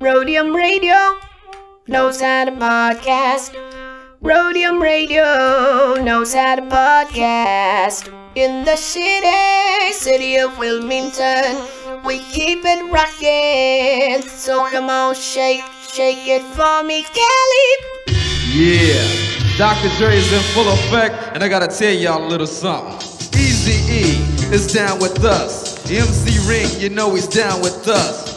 Roadium Radio knows how to podcast. Roadium Radio knows how to podcast. In the city, city of Wilmington, we keep it rocking. So come on, shake, shake it for me, Kelly. Yeah, Dr. Dre is in full effect, and I gotta tell y'all a little something. Easy E is down with us. MC Ren, you know he's down with us.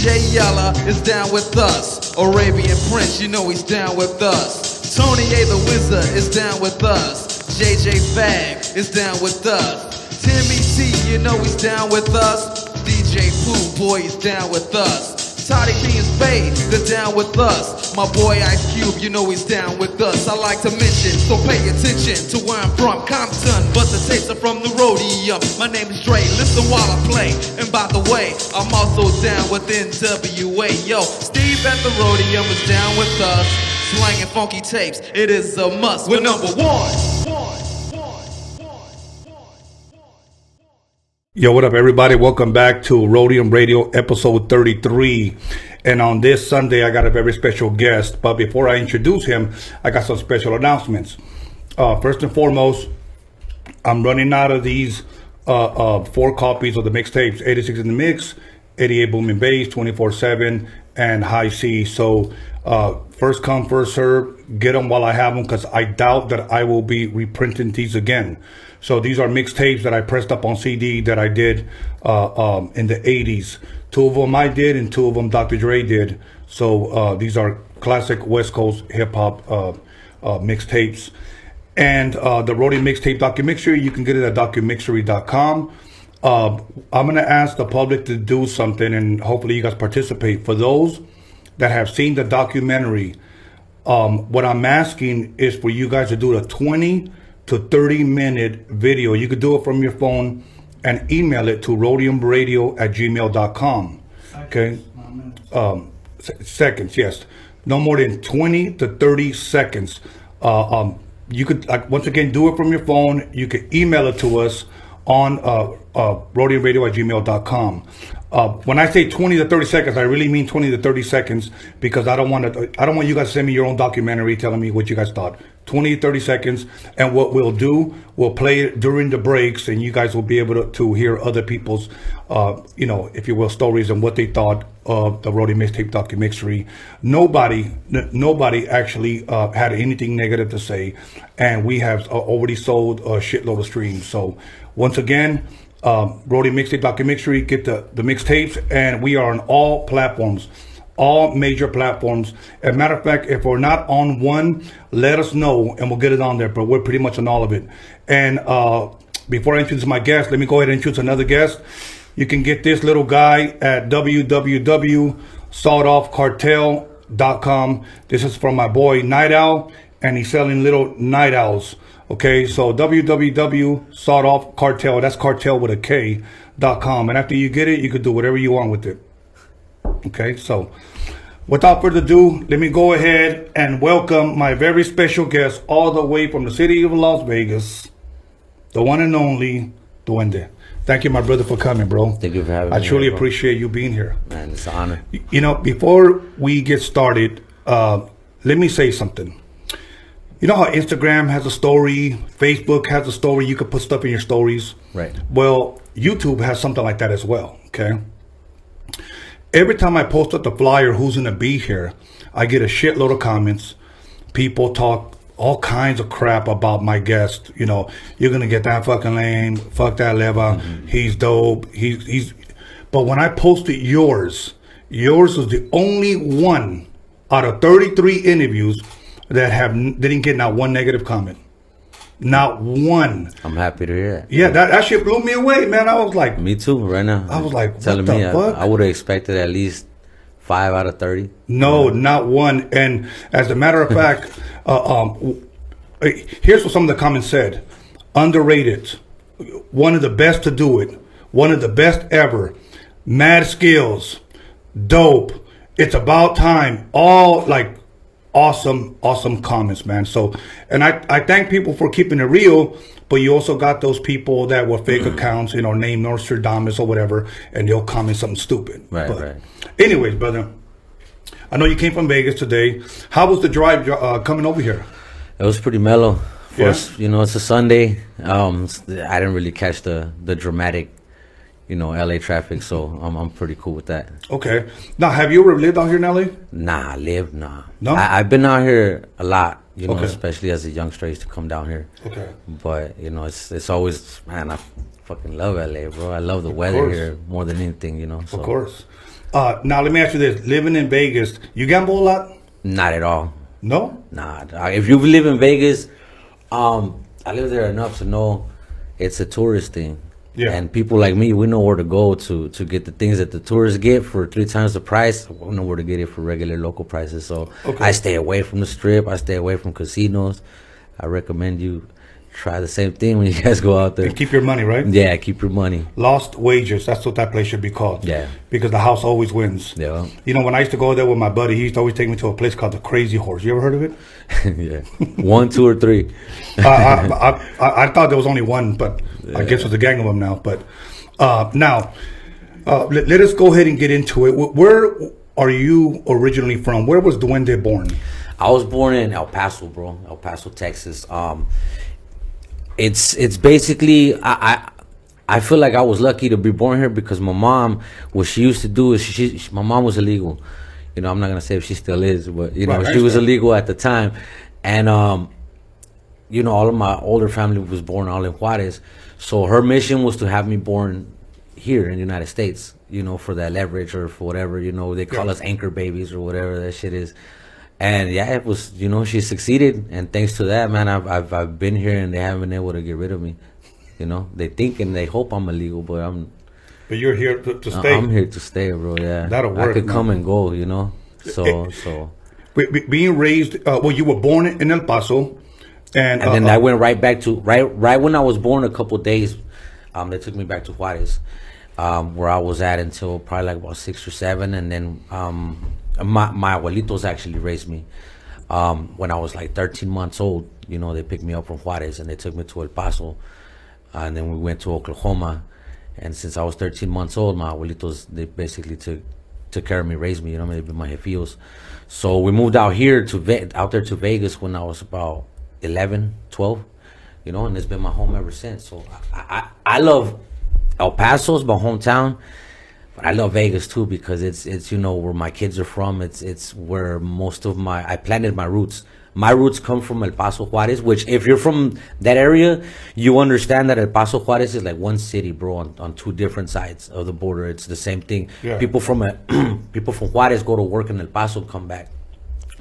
DJ Yella is down with us. Arabian Prince, you know he's down with us. Tony A the Wizard is down with us. JJ Fad is down with us. Timmy T, you know he's down with us. DJ Pooh Boy is down with us. Toddy B and Spade, they're down with us. My boy Ice Cube, you know he's down with us. I like to mention, so pay attention to where I'm from, Compton, but the tapes are from the Roadium. My name is Dre, listen while I play. And by the way, I'm also down with NWA. Yo, Steve at the Roadium is down with us. Slanging funky tapes, it is a must. We're number one. Yo, what up, everybody? Welcome back to Roadium Radio episode 33. And on this Sunday, I got a very special guest. But before I introduce him, I got some special announcements. Uh, first and foremost, I'm running out of these uh, uh, four copies of the mixtapes 86 in the Mix, 88 Booming Bass, 24 7, and High C. So, uh, first come, first serve. Get them while I have them because I doubt that I will be reprinting these again. So these are mixtapes that I pressed up on CD that I did uh, um, in the 80s. Two of them I did, and two of them Dr. Dre did. So uh, these are classic West Coast hip hop uh, uh, mixtapes. And uh, the Roadium mixtape documentary, you can get it at documixery.com. Uh, I'm going to ask the public to do something, and hopefully you guys participate. For those that have seen the documentary, um, what I'm asking is for you guys to do a 20 to 30 minute video. You could do it from your phone and email it to roadiumradio at gmail.com. Okay? Um, se- seconds, yes. No more than 20 to 30 seconds. Uh, um, you could, like, once again, do it from your phone. You could email it to us on uh, uh, roadiumradio at gmail.com. Uh, when I say 20 to 30 seconds, I really mean 20 to 30 seconds because I don't want to, I don't want you guys to send me your own documentary telling me what you guys thought. 20 30 seconds. And what we'll do, we'll play it during the breaks and you guys will be able to, to hear other people's, uh, you know, if you will, stories and what they thought of the Roadium Mixtape documentary. Nobody, nobody actually uh, had anything negative to say. And we have uh, already sold a shitload of streams. So once again, um, Roadium Mixtape Documentary. Get the, the mixtapes, and we are on all platforms, all major platforms. As a matter of fact, if we're not on one, let us know, and we'll get it on there. But we're pretty much on all of it. And uh, before I introduce my guest, let me go ahead and introduce another guest. You can get this little guy at www.saltoffcartel.com. This is from my boy Night Owl, and he's selling little night owls. Okay, so www.sawed-off-cartel, that's cartel with a K, dot com. And after you get it, you can do whatever you want with it. Okay, so without further ado, let me go ahead and welcome my very special guest all the way from the city of Las Vegas, the one and only Duende. Thank you, my brother, for coming, bro. Thank you for having I me I truly here, appreciate you being here. Man, it's an honor. You know, before we get started, uh, let me say something. You know how Instagram has a story, Facebook has a story, you can put stuff in your stories? Right. Well, YouTube has something like that as well, okay? Every time I post up the flyer, who's gonna be here, I get a shitload of comments. People talk all kinds of crap about my guest. You know, you're gonna get that fucking lame, fuck that lever, mm-hmm. he's dope, he's he's but when I posted yours, yours was the only one out of 33 interviews that have didn't get not one negative comment. Not one. I'm happy to hear it. Yeah, that, that shit blew me away, man. I was like, Me too, right now. I was like, what telling the me, I- fuck? I, would have expected at least five out of 30. No, not one. And as a matter of fact, uh, um, uh, here's what some of the comments said: underrated, one of the best to do it, one of the best ever, mad skills, dope. It's about time. All like awesome, awesome comments, man. So, and I, I thank people for keeping it real, but you also got those people that were fake accounts, you know, name Nostradamus or whatever, and they'll comment something stupid. Right, But right. Anyways, brother, I know you came from Vegas today. How was the drive uh, coming over here? It was pretty mellow. Yeah? First, you know, it's a Sunday. Um, I didn't really catch the the dramatic, you know, LA traffic, so I'm I'm pretty cool with that. Okay. Now, have you ever lived out here in LA? Nah, live nah. No? I, I've been out here a lot, you know, Okay. especially as a youngster. I used to come down here. Okay. But you know, it's it's always man. I fucking love LA, bro. I love the weather course. here more than anything, you know. So Of course. Uh, now, let me ask you this: Living in Vegas, you gamble a lot? not at all. No. Nah, if you live in Vegas, um, I live there enough to know it's a tourist thing. Yeah. And people like me, we know where to go to to get the things that the tourists get for three times the price. We know where to get it for regular local prices. So Okay. I stay away from the strip. I stay away from casinos. I recommend you try the same thing when you guys go out there. And keep your money, right? Yeah, keep your money. Lost wages. That's what that place should be called. Yeah. Because the house always wins. Yeah. You know, when I used to go there with my buddy, he used to always take me to a place called the Crazy Horse. You ever heard of it? yeah. One, two, or three. uh, I, I, I, I thought there was only one, but I guess there's a gang of them now. But uh, now, uh, let, let us go ahead and get into it. Where are you originally from? Where was Duende born? I was born in El Paso, bro. El Paso, Texas. Um, it's it's basically I, I I feel like I was lucky to be born here because my mom, what she used to do is she, she my mom was illegal. You know, I'm not gonna say if she still is, but you know, Right, I she was illegal at the time, and um, you know, all of my older family was born all in Juarez. So her mission was to have me born here in the United States, you know, for that leverage or for whatever, you know, they call Yeah. us anchor babies or whatever that shit is. And yeah, it was, you know, she succeeded. And thanks to that, man, I've, I've, I've been here and they haven't been able to get rid of me. You know, they think and they hope I'm illegal, but I'm, But you're here to, to stay. I'm here to stay, bro. Yeah. That'll work. I could come man. and go, you know? So, so. Be- be- being raised, uh, well, you were born in El Paso, and, And then uh, I went right back to right right when I was born. A couple days, um, they took me back to Juarez, um, where I was at until probably like about six or seven, and then um, my my abuelitos actually raised me. Um, when I was like 13 months old, you know, they picked me up from Juarez and they took me to El Paso, and then we went to Oklahoma. And since I was 13 months old, my abuelitos they basically took took care of me, raised me. You know, they've been my jefillos. So we moved out here to out there to Vegas when I was about 11, 12. You know, and it's been my home ever since. So I I, I love El Paso's my hometown, but I love Vegas too because it's it's you know where my kids are from. It's it's where most of my I planted my roots. My roots come from El Paso Juarez, which if you're from that area, you understand that El Paso Juarez is like one city, bro, on, on two different sides of the border. It's the same thing. Yeah. People from uh, El- people from Juarez go to work in El Paso, come back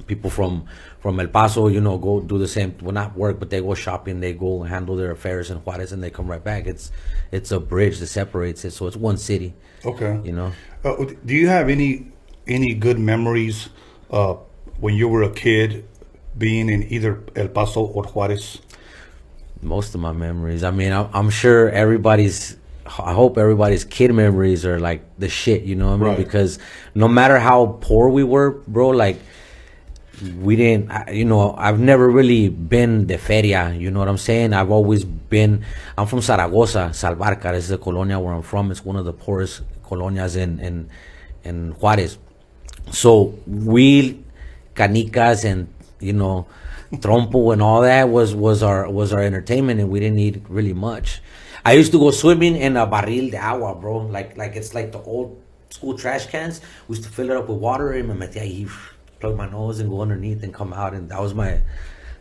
people from from El Paso, you know, go do the same. Well, not work, but they go shopping. They go handle their affairs in Juarez, and they come right back. It's it's a bridge that separates it, so it's one city. okay. You know, Uh, do you have any any good memories uh, when you were a kid being in either El Paso or Juarez? most of my memories. I mean, I'm, I'm sure everybody's. I hope everybody's kid memories are like the shit. You know what I mean? Right. Because no matter how poor we were, bro, like we didn't you know i've never really been the feria you know what i'm saying? I've always been i'm from zaragoza salvarcar is the colonia where i'm from. It's one of the poorest colonias in in in juarez. So we canicas and you know trompo and all that was was our was our entertainment and we didn't need really much. I used to go swimming in a barril de agua bro. Like like it's like the old school trash cans. We used to fill it up with water and me metía ahí, plug my nose and go underneath and come out and that was my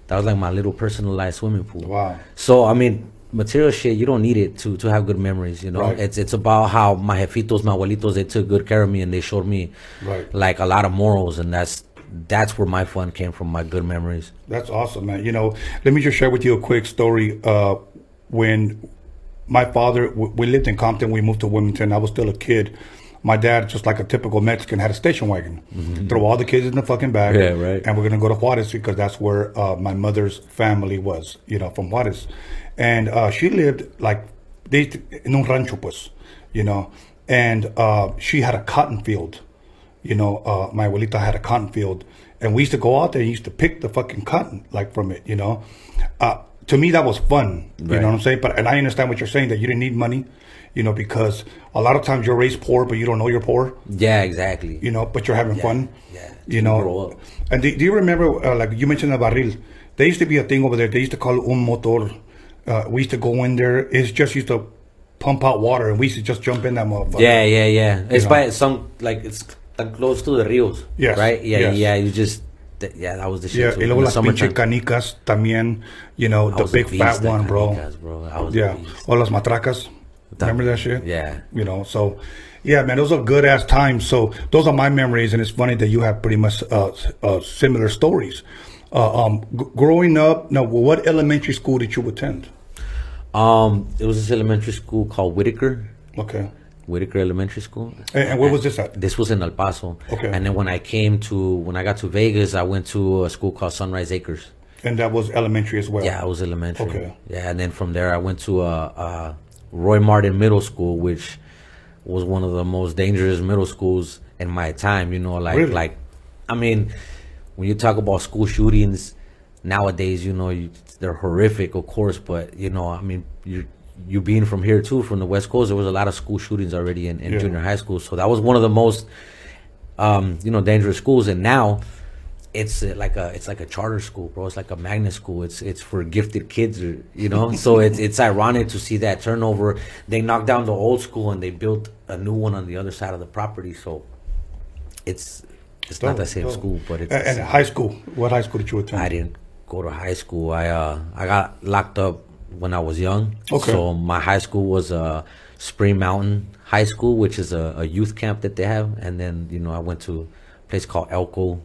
that was like my little personalized swimming pool Wow. so i mean material shit you don't need it to to have good memories you know Right. it's it's about how my jefitos my abuelitos they took good care of me and they showed me Right. like a lot of morals and that's that's where my fun came from my good memories That's awesome, man. You know, let me just share with you a quick story. Uh, when my father, w- we lived in Compton, we moved to Wilmington. I was still a kid. My dad, just like a typical Mexican, had a station wagon. Throw all the kids in the fucking back. Mm-hmm. Yeah, right. And we're gonna go to Juarez because that's where uh, my mother's family was. You know, from Juarez, and uh, she lived like they in un rancho, pues. You know, and uh, she had a cotton field you know, uh, my abuelita had a cotton field, and we used to go out there and used to pick the fucking cotton like from it, you know. Uh, to me, that was fun. You Right. know what I'm saying? But and I understand what you're saying that you didn't need money. You know, because a lot of times you're raised poor, but you don't know you're poor. Yeah, exactly. You know, but you're having fun. yeah. You know. up. And do, do you remember, uh, like you mentioned the barril? There used to be a thing over there. They used to call it un motor. Uh, we used to go in there. It's just used to pump out water, and we used to just jump in that motherfucker. Yeah, yeah, yeah. It's know. by some like it's close to the rios. Yes, Right. Yeah, yes. yeah. You just yeah, that was the shit. Yeah, too. y luego las pinche canicas también, you know, I the big fat one, bro. canicas, bro. Yeah, or las matracas. Remember that shit? Yeah. You know, so yeah, man, those are good ass times. So those are my memories, and it's funny that you have pretty much uh, uh, similar stories. Uh, um, g- growing up, now, what elementary school did you attend? Um, it was this elementary school called Whitaker, Okay, Whitaker Elementary School. and, and where was this at? This was in El Paso. Okay. And then when I came to when I got to Vegas, I went to a school called Sunrise Acres. And that was elementary as well. Yeah, I was elementary. Okay. Yeah, and then from there I went to a, a Roy Martin Middle School, which was one of the most dangerous middle schools in my time. You know, like Really? like, I mean, when you talk about school shootings nowadays, you know, you, they're horrific, of course. But you know, I mean, you you being from here too, from the West Coast, there was a lot of school shootings already in, in Yeah. junior high school. So that was one of the most um, you know, dangerous schools. And now it's uh, like a it's like a charter school, bro. It's like a magnet school. It's it's for gifted kids, you know. so it's it's ironic to see that turnover. They knocked down the old school and they built a new one on the other side of the property. So it's it's not the same dope. school, but it's. And, and high school, what high school did you attend? I didn't go to high school. I uh I got locked up when I was young. Okay. So my high school was uh Spring Mountain High School, which is a, a youth camp that they have, and then you know I went to a place called Elko,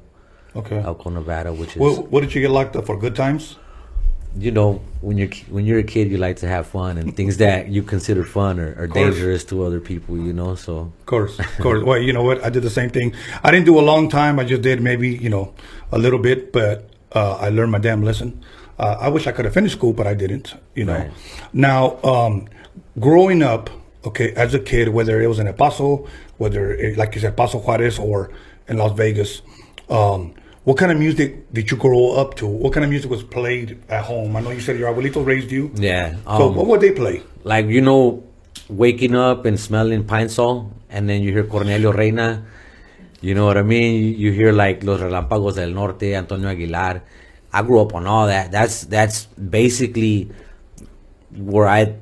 Okay. Elko, Nevada, which is What, what did you get locked up for? Good times? you know when you're when you're a kid you like to have fun and things that you consider fun are, are dangerous to other people you know so Of course, of course. Well, you know what? I did the same thing. I didn't do a long time. I just did maybe, you know, a little bit, but uh, I learned my damn lesson. Uh, I wish I could have finished school, but I didn't, you know. Right. Now, um, growing up, okay, as a kid, whether it was in El Paso, whether, it, like you said, Paso Juarez or in Las Vegas, um, what kind of music did you grow up to? What kind of music was played at home? I know you said your abuelito raised you. yeah So um, what would they play? like you know waking up and smelling pine sol and then you hear Cornelio Reina you know what I mean you, you hear like Los Relámpagos del Norte Antonio Aguilar I grew up on all that that's that's basically where I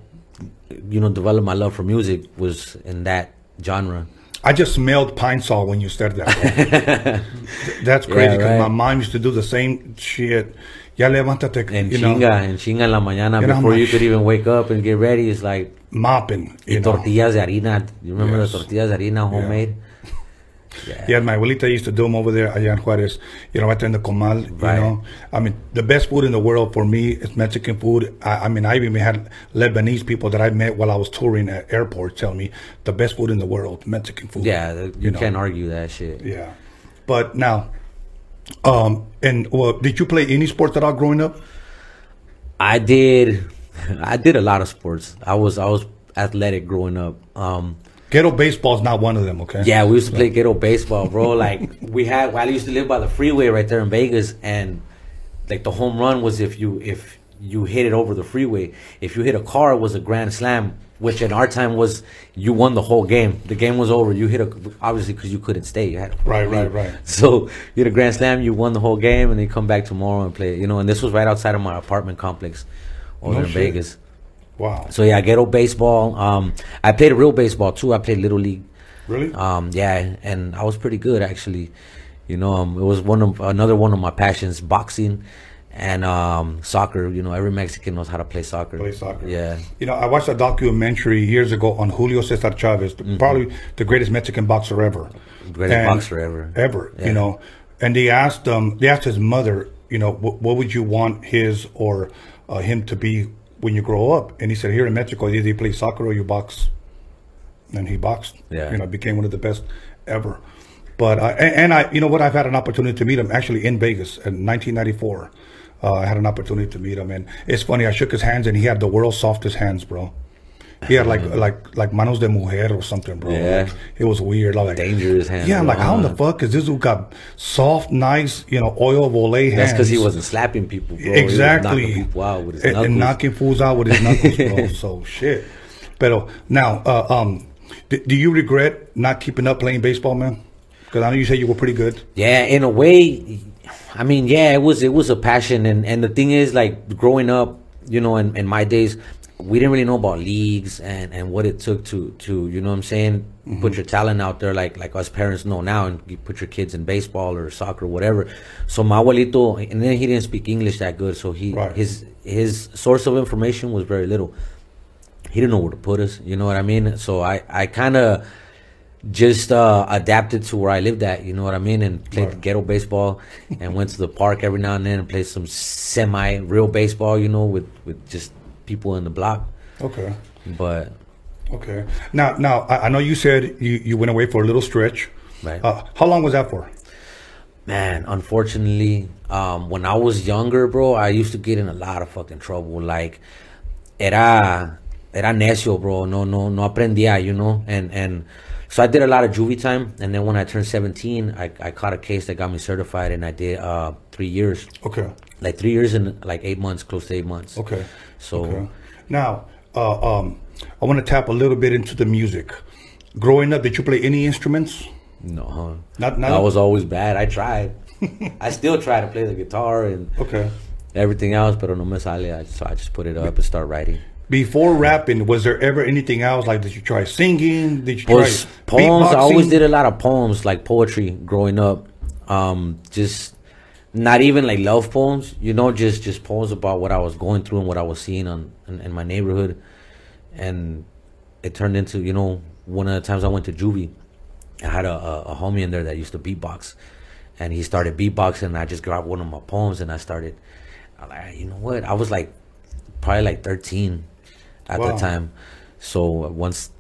you know developed my love for music was in that genre I just smelled pine sol when you said that. That's crazy because right. my mom used to do the same shit. Ya levántate, and you chinga know, and chinga en la mañana know how before you could even wake up and get ready it's like mopping. y You know. tortillas de harina you remember Yes. the tortillas de harina homemade Yeah, my abuelita used to do them over there allá en Juárez, you know, right there in the Comal, you know. I mean, the best food in the world for me is Mexican food. I, I mean, I even had Lebanese people that I met while I was touring at airports tell me the best food in the world, Mexican food. yeah the- you, know. can't argue that shit Yeah. But now, um, and well, did you play any sports at all growing up? I did I did a lot of sports. I was I was athletic growing up. Um Ghetto baseball is not one of them, okay? yeah, we used to play ghetto baseball, bro. Like we had well, I used to live by the freeway right there in Vegas and like the home run was if you if you hit it over the freeway. If you hit a car it was a grand slam, which in our time was you won the whole game. The game was over. You hit a obviously cuz you couldn't stay. You had Right, right, right. So you hit a grand slam, you won the whole game and then you come back tomorrow and play, you know, and this was right outside of my apartment complex over No in shit. Vegas. Wow. So yeah, ghetto baseball. Um, I played real baseball too. I played little league. Really? Um, yeah, and I was pretty good actually. You know, um, it was one of another one of my passions, boxing and um, soccer. You know, every Mexican knows how to play soccer. play soccer. Yeah, You know, I watched a documentary years ago on Julio Cesar Chavez, the- probably the greatest Mexican boxer ever. Mm-hmm. Greatest And- boxer ever. Ever. Yeah. You know, and they asked um they asked his mother, you know, what, what would you want his or uh, him to be when you grow up? And he said, here in Mexico, either you play soccer or you box. And he boxed. Yeah. You know, became one of the best ever. But and, and I, you know what? I've had an opportunity to meet him actually in Vegas in 1994. Uh, I had an opportunity to meet him, and it's funny. I shook his hands, and he had the world's softest hands, bro. He had like like like manos de mujer or something, bro. Yeah. Like, it was weird. Like Dangerous hands, Yeah, I'm like, how in the uh. fuck is this dude got soft, nice, you know, oil of hands? that's because he wasn't slapping people. Bro. He was exactly knocking people out with his and, knuckles. and knocking fools out with his knuckles, bro. so shit. But now, uh, um, do, do you regret not keeping up playing baseball, man? Because I know you said you were pretty good. Yeah, in a way, I mean, yeah, it was it was a passion, and and the thing is, like growing up, you know, in, in my days, we didn't really know about leagues and and what it took to to you know what I'm saying, put your talent out there, like like us parents know now, and you put your kids in baseball or soccer, or whatever. So my abuelito, and then he didn't speak English that good, so he Right. his his source of information was very little. He didn't know where to put us, you know what I mean. So I I kind of just uh, adapted to where I lived at, you know what I mean, and played Right. ghetto baseball, and went to the park every now and then and played some semi real baseball, you know, with with just people in the block. Okay. But Okay. Now, now I, I know you said you, you went away for a little stretch. Right. Uh, how long was that for? man, unfortunately, um, when I was younger, bro, I used to get in a lot of fucking trouble. Like, era era necio, bro. No, no, no aprendía, you know, and and. So I did a lot of juvie time, and then when I turned 17, I, I caught a case that got me certified, and I did uh, three years, Okay. like three years and like eight months, close to eight months. Okay. So Okay. Now, uh, um, I want to tap a little bit into the music. Growing up, did you play any instruments? no, huh? Not- not- I was always bad. I tried. I still try to play the guitar and Okay. everything else, but no me sale. I- So I just put it up and start writing. Before rapping, was there ever anything else? Like, did you try singing? Did you try poems. I always did a lot of poems, like poetry, growing up. Um, just not even like love poems, you know, just just poems about what I was going through and what I was seeing on in, in my neighborhood, and it turned into you know one of the times I went to juvie, I had a, a, a homie in there that used to beatbox, and he started beatboxing. And I just grabbed one of my poems and I started. I like, you know what? I was like probably like thirteen at Wow. the time, so once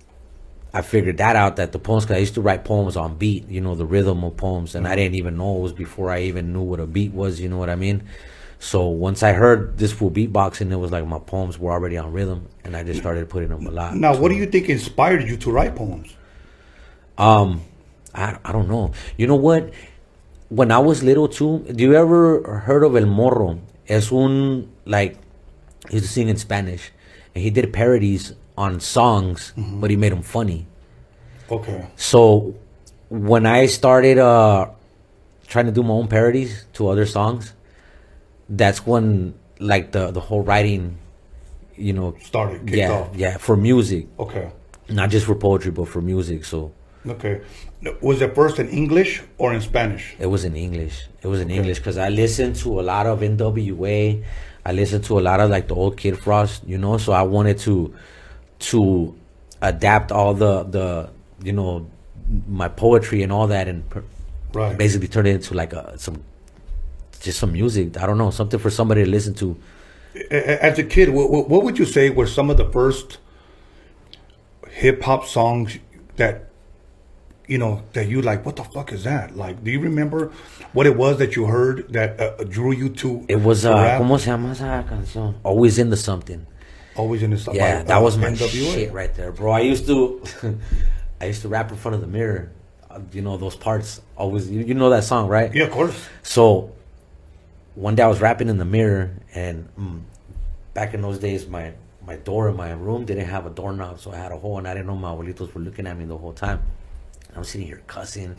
I figured that out that the poems, cause I used to write poems on beat, you know, the rhythm of poems, and I didn't even know it was before I even knew what a beat was, you know what I mean? So once I heard this full beatboxing, it was like my poems were already on rhythm, and I just started putting them a lot. Now, what do you think inspired you to write poems? Um, I, I don't know. You know what? When I was little too, do you ever heard of El Morro? Es un like he used to sing in Spanish, and he did parodies on songs, but he made them funny. Okay. So when I started uh trying to do my own parodies to other songs, that's when like the the whole writing, you know, Started, kicked yeah, off. yeah, for music, Okay. not just for poetry, but for music. So Okay. Was it first in English or in Spanish? it was in English. It was in English because I listened to a lot of NWA. I listened to a lot of like the old Kid Frost, you know. So I wanted to to adapt all the the you know my poetry and all that and Right. basically turn it into like a some just some music. I don't know something for somebody to listen to. As a kid, what, what- would you say were some of the first hip hop songs that you know that you like? What the fuck is that? Like, do you remember what it was that you heard that uh, drew you to? It was uh, rap? ¿cómo se llama esa canción? Always into something. always in the Yeah, by, that uh, was my NWA. shit right there, bro. I used to, I used to rap in front of the mirror. Uh, you know those parts. Always, you, you know that song, right? Yeah, of course. So one day I was rapping in the mirror, and mm, back in those days, my my door in my room didn't have a doorknob, so I had a hole, and I didn't know my abuelitos were looking at me the whole time. I'm sitting here cussing.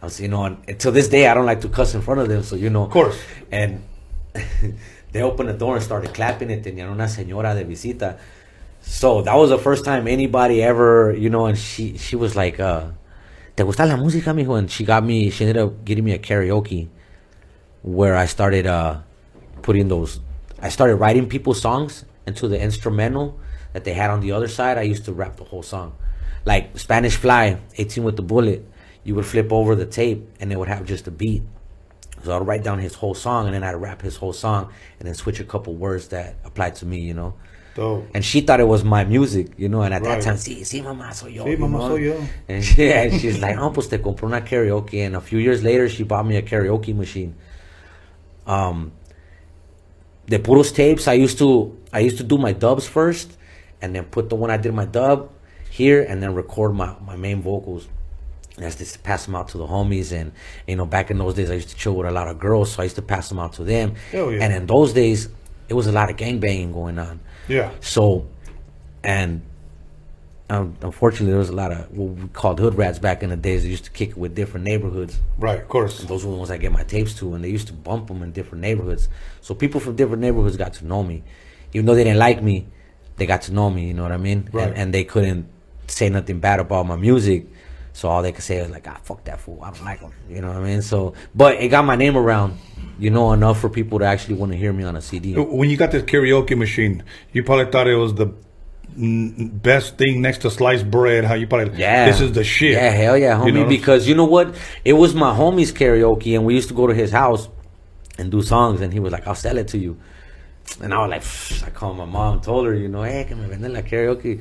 I was, you know, and, and to this day, I don't like to cuss in front of them, so you know. Of course. And they opened the door and started clapping it. Tenían una señora de visita. So that was the first time anybody ever, you know, and she she was like, uh, ¿Te gusta la música, mijo? And she got me, she ended up getting me a karaoke where I started uh, putting those, I started writing people's songs into the instrumental that they had on the other side. I used to rap the whole song. Like Spanish Fly, 18 with the Bullet, you would flip over the tape and it would have just a beat. So I'd write down his whole song and then I'd rap his whole song and then switch a couple words that applied to me, you know. Dope. And she thought it was my music, you know, and at Right. that time, sí, sí, mamá, soy yo. Sí, mamá, soy yo. And she, and she's like, oh, pues te compré una karaoke. And a few years later, she bought me a karaoke machine. Um, the puros tapes, I used to, I used to do my dubs first, and then put the one I did my dub here, and then record my, my main vocals. And that's just to pass them out to the homies. And, you know, back in those days, I used to chill with a lot of girls, so I used to pass them out to them. Yeah. And in those days, it was a lot of gangbanging going on. Yeah. So, and um, unfortunately, there was a lot of what we called hood rats back in the days. They used to kick it with different neighborhoods. Right, of course. Those were the ones I get my tapes to, and they used to bump them in different neighborhoods. So people from different neighborhoods got to know me, even though they didn't like me. They got to know me. You know what I mean? Right. And, and they couldn't say nothing bad about my music. So all they could say was like, "Ah, fuck that fool. I don't like him." You know what I mean? So, but it got my name around, you know, enough for people to actually want to hear me on a CD. When you got this karaoke machine, you probably thought it was the best thing next to sliced bread. How you probably Yeah. this is the shit. Yeah, hell yeah, homie. You know? because you know what? It was my homie's karaoke, and we used to go to his house and do songs, and he was like, "I'll sell it to you." And I was like, "Pfft." I called my mom, told her, you know, hey, can me vender la karaoke?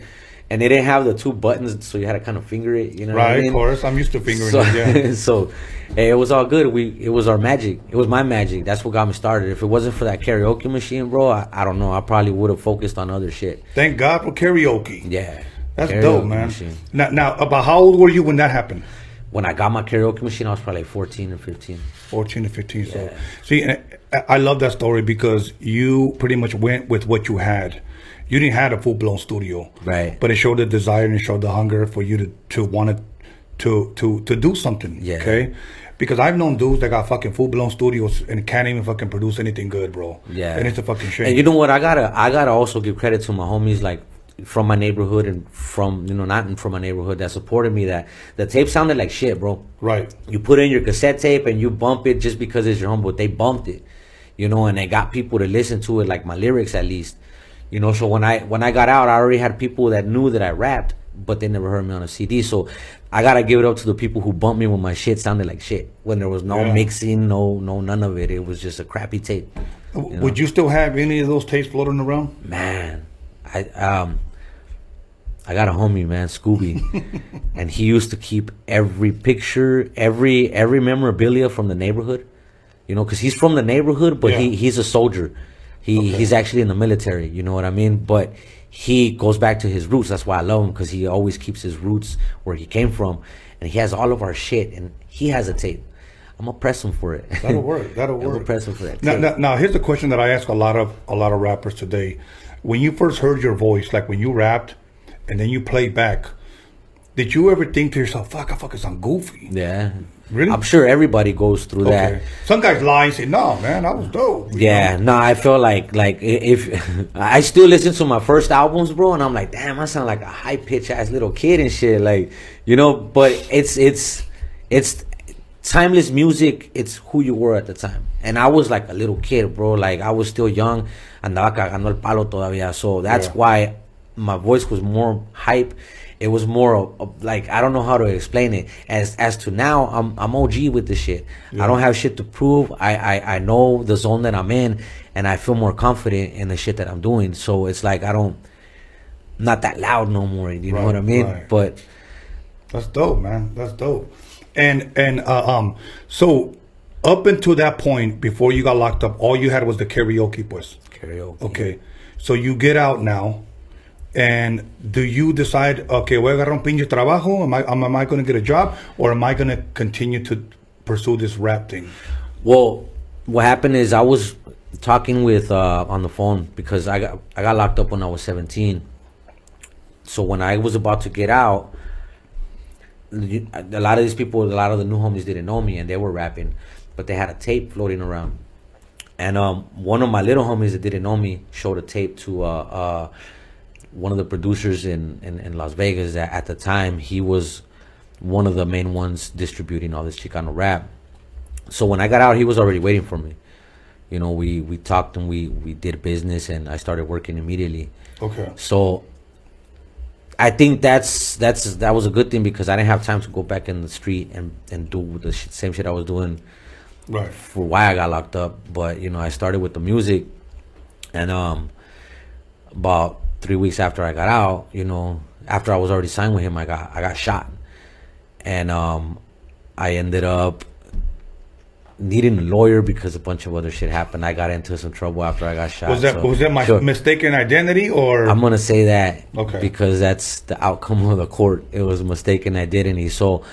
And they didn't have the two buttons, so you had to kind of finger it, you know. what I right, of course. I'm used to fingering So, it. Yeah. so hey, it was all good. We it was our magic. It was my magic. That's what got me started. If it wasn't for that karaoke machine, bro, I, I don't know. I probably would have focused on other shit. Thank God for karaoke. Yeah, That's Karaoke dope, man. machine. Now, now, about how old were you when that happened? When I got my karaoke machine, I was probably like 14 or 15. 14 or 15. So, Yeah. see, I I love that story because you pretty much went with what you had. You didn't have a full blown studio, Right. But it showed the desire and it showed the hunger for you to to want to to to to do something. Yeah. Okay. Because I've known dudes that got fucking full blown studios and can't even fucking produce anything good, bro. Yeah, And it's a fucking shame. And you know what? I gotta, I gotta also give credit to my homies, like from my neighborhood and from you know not from my neighborhood that supported me. That the tape sounded like shit, bro. right. You put in your cassette tape and you bump it just because it's your home, but they bumped it, you know, and they got people to listen to it, like my lyrics at least, you know. So when I when I got out, I already had people that knew that I rapped, but they never heard me on a CD. So I gotta give it up to the people who bumped me when my shit sounded like shit, when there was no Yeah. mixing, no no none of it. It was just a crappy tape. W Would you still have any of those tapes floating around? Man, I um, I got a homie, man, Scooby, and he used to keep every picture, every every memorabilia from the neighborhood. You know, because he's from the neighborhood, but he he's a soldier. He he's actually in the military. You know what I mean? But he goes back to his roots. That's why I love him because he always keeps his roots where he came from, and he has all of our shit, and he has a tape. I'm gonna press him for it. That'll work. That'll I'm work. press him for that. Now, now, now, here's the question that I ask a lot of a lot of rappers today. When you first heard your voice, like when you rapped, and then you played back, did you ever think to yourself, "Fuck, I fucking sound goofy"? Yeah. Really? I'm sure everybody goes through that. Some guys lie and say, "No, man, I was dope." Yeah, know? no, I feel like like if I still listen to my first albums, bro, and I'm like, damn, I sound like a high pitch ass little kid and shit, like you know. But it's it's it's timeless music. It's who you were at the time, and I was like a little kid, bro. Like I was still young, andaba cagando el palo todavía. So that's Yeah. why my voice was more hype. It was more of, of, like I don't know how to explain it. As as to now, I'm I'm OG with this shit. I don't have shit to prove. I, I I know the zone that I'm in, and I feel more confident in the shit that I'm doing. So it's like I don't, not that loud no more. You know what I mean? right. But That's dope, man. That's dope. And and uh, um, so up until that point, before you got locked up, all you had was the karaoke, pues. karaoke. Okay, so you get out now, and do you decide, okay, voy a agarrar un pinche trabajo? Am I am, I going to get a job, or am I going to continue to pursue this rap thing? Well, what happened is I was talking with uh, on the phone because I got I got locked up when I was 17. So when I was about to get out, a lot of these people, a lot of the new homies didn't know me and they were rapping, but they had a tape floating around. And um, one of my little homies that didn't know me showed a tape to uh, uh, one of the producers in, in, in Las Vegas. That at the time he was one of the main ones distributing all this Chicano rap so when I got out, he was already waiting for me. You know, we we talked and we we did business, and I started working immediately. Okay. So I think that's that's that was a good thing because I didn't have time to go back in the street and and do the sh- same shit I was doing Right. for why I got locked up. But you know, I started with the music, and um, about three weeks after I got out, you know, after I was already signed with him, I got I got shot, and um, I ended up needing a lawyer because a bunch of other shit happened. I got into some trouble after I got shot. Was that so- was that my Sure. mistaken identity, or I'm gonna say that Okay. because that's the outcome of the court. It was a mistaken identity. So,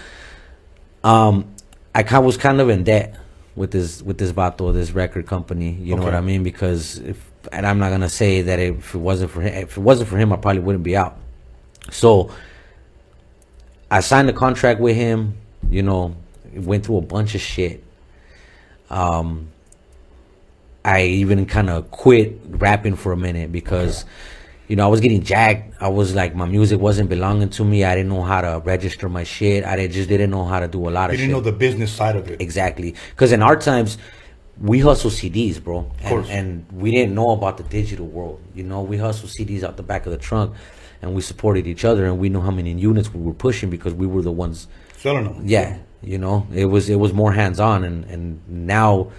um, I kind was kind of in debt with this with this vato, this record company. You know what I mean? Because if and I'm not gonna say that if it wasn't for him, if it wasn't for him, I probably wouldn't be out. So I signed a contract with him. You know, went through a bunch of shit. Um, I even kind of quit rapping for a minute because, you know, I was getting jacked. I was like, my music wasn't belonging to me. I didn't know how to register my shit. I just didn't know how to do a lot You of You didn't shit. know the business side of it. Exactly. Because in our times, we hustle CDs, bro. And, course. and we didn't know about the digital world. You know, we hustle CDs out the back of the trunk and we supported each other and we knew how many units we were pushing because we were the ones Selling them. yeah, you know, it was it was more hands on and and now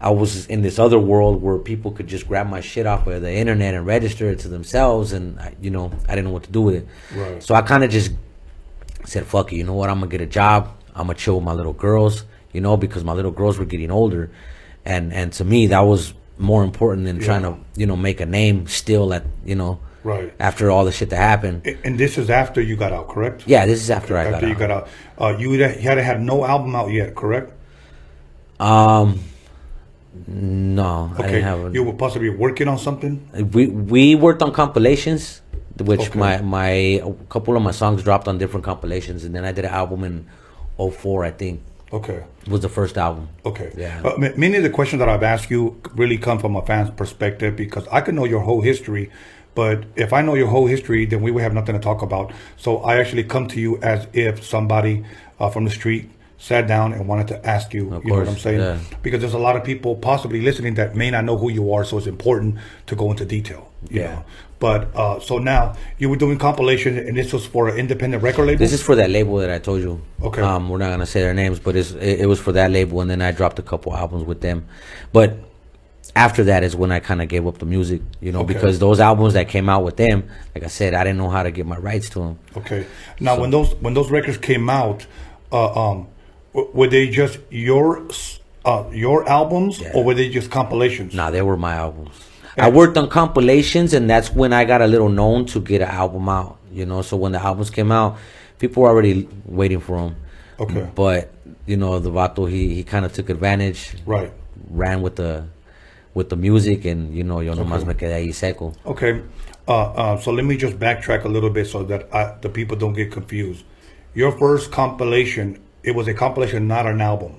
I was in this other world where people could just grab my shit off of the internet and register it to themselves and I, you know, I didn't know what to do with it. Right. So I kind of just said, "Fuck it, you know what? I'm going to get a job. I'm going to chill with my little girls, you know, because my little girls were getting older." And and to me that was more important than trying to, you know, make a name still at, you know, Right. after all the shit that happened. And this is after you got out, correct? Yeah, this is after I got out. after you out. got out. Uh, you had, you had no album out yet, correct? Um, no, I Okay. didn't have. A, you were possibly working on something. we we worked on compilations, which Okay. my my a couple of my songs dropped on different compilations, and then I did an album in 04, I think, Okay. was the first album. Okay. Yeah. Uh, many of the questions that I've asked you really come from a fan's perspective because I can know your whole history, but if I know your whole history, then we would have nothing to talk about. So I actually come to you as if somebody uh, from the street sat down and wanted to ask you. Of you know what I'm saying? yeah. Because there's a lot of people possibly listening that may not know who you are, so it's important to go into detail. You Yeah. Know? But uh, so now you were doing compilation, and this was for an independent record label. This is for that label that I told you. Okay. Um, we're not gonna say their names, but it's it, it was for that label, and then I dropped a couple albums with them. But after that is when I kind of gave up the music, you know, Okay. because those albums that came out with them, like I said, I didn't know how to get my rights to them. Okay. Now, when those when those records came out, uh, um, w- were they just your uh, your albums, Yeah. or were they just compilations? Nah, they were my albums. I worked on compilations, and that's when I got a little known to get an album out. You know, so when the albums came out, people were already waiting for them. Okay. But you know, the Vato he he kind of took advantage, Right. ran with the with the music, and you know, yo nomás me quedé ahí seco. Okay. Uh, uh, so let me just backtrack a little bit so that I, the people don't get confused. Your first compilation, it was a compilation, not an album.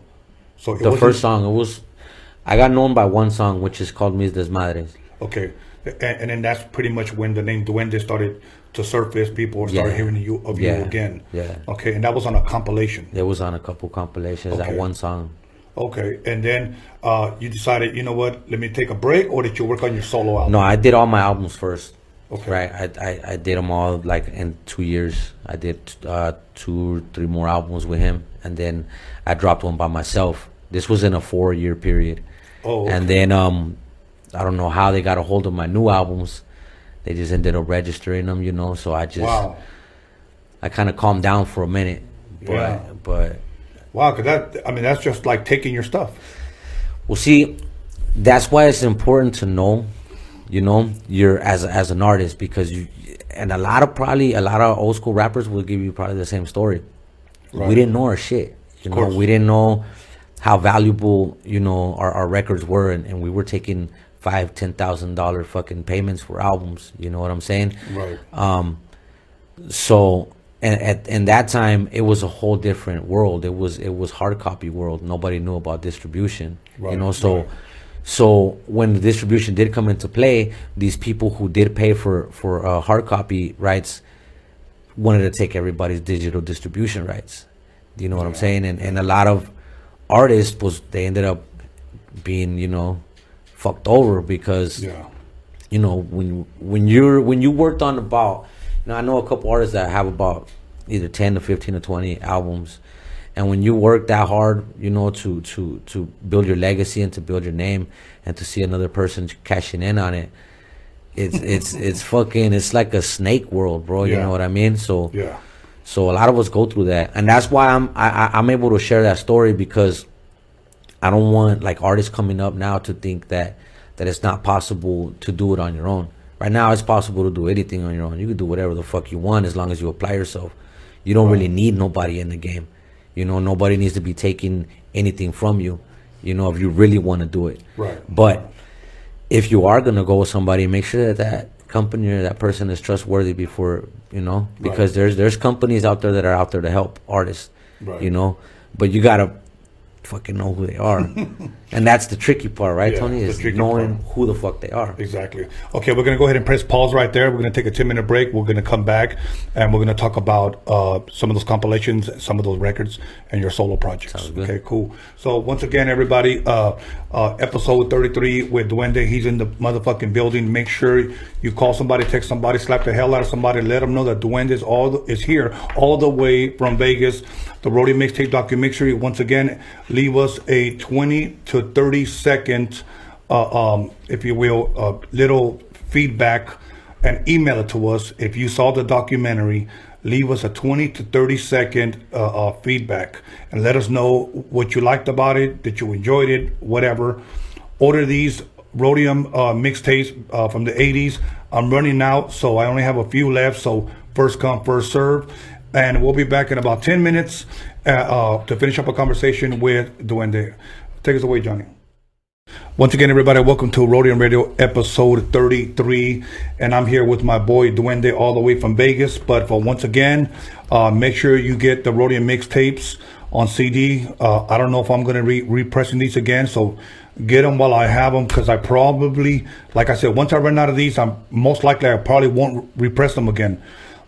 So it The first song, it was. I got known by one song, which is called Mis Desmadres. Okay. And, and then that's pretty much when the name Duende started to surface. People started Yeah. hearing you of you again. Yeah. Okay. And that was on a compilation. It was on a couple compilations. That one song. Okay, and then uh, you decided, you know what? Let me take a break, or did you work on your solo album? No, I did all my albums first. Okay. Right. I, I, I did them all like in two years. I did uh, two, three more albums with him, and then I dropped one by myself. This was in a four year period. Oh, okay. And then um, I don't know how they got a hold of my new albums. They just ended up registering them, you know. So I just Wow, I kind of calmed down for a minute. But Yeah. but wow, because that I mean that's just like taking your stuff. Well, see, that's why it's important to know, you know, you're as as an artist because you, and a lot of probably a lot of old school rappers will give you probably the same story. Right. We didn't know our shit, you know, course. we didn't know how valuable you know our, our records were, and, and we were taking five, ten thousand dollar fucking payments for albums. You know what I'm saying? Right. um so and at in that time it was a whole different world it was it was hard copy world nobody knew about distribution right. you know so right. so when the distribution did come into play these people who did pay for for uh, hard copy rights wanted to take everybody's digital distribution rights you know what i'm saying and and a lot of artists was they ended up being you know fucked over because Yeah. you know when when you're when you worked on about you know I know a couple artists that have about either 10 to 15 to 20 albums and when you work that hard you know to to to build your legacy and to build your name and to see another person cashing in on it it's it's it's fucking it's like a snake world bro you know what I mean so Yeah. so a lot of us go through that, and that's why I'm I, I- I'm able to share that story because I don't want like artists coming up now to think that that it's not possible to do it on your own. Right now, it's possible to do anything on your own. You can do whatever the fuck you want as long as you apply yourself. You don't really need nobody in the game. You know, nobody needs to be taking anything from you. You know, if you really want to do it. Right. But if you are gonna go with somebody, make sure that that company or that person is trustworthy before you know because there's there's companies out there that are out there to help artists Right. you know but you gotta fucking know who they are and that's the tricky part right Yeah, tony is knowing part. who the fuck they are Exactly. Okay, we're gonna go ahead and press pause right there. We're gonna take a ten minute break. We're gonna come back and we're gonna talk about uh, some of those compilations, some of those records, and your solo projects. Okay, cool. So once again, everybody, uh, uh, episode thirty three with Duende. He's in the motherfucking building. Make sure you call somebody, text somebody, slap the hell out of somebody, let them know that Duende is all is here, all the way from Vegas. The Roadium Mixtape documentary. Once again, leave us a twenty to thirty second uh, um, if you will, uh, little feedback and email it to us. If you saw the documentary, leave us a 20 to 30 second uh, uh, feedback and let us know what you liked about it, that you enjoyed it, whatever. Order these Roadium uh, mixtapes uh, from the 80s. I'm running out, so I only have a few left. So first come, first serve. And we'll be back in about 10 minutes uh, uh, to finish up a conversation with Duende. Take us away, Johnny. Once again, everybody, welcome to Roadium Radio episode 33. And I'm here with my boy Duende all the way from Vegas. But for once again, uh, make sure you get the Roadium mixtapes on CD. Uh, I don't know if I'm going to be repressing these again. So get them while I have them because I probably, like I said, once I run out of these, I'm most likely I probably won't repress them again.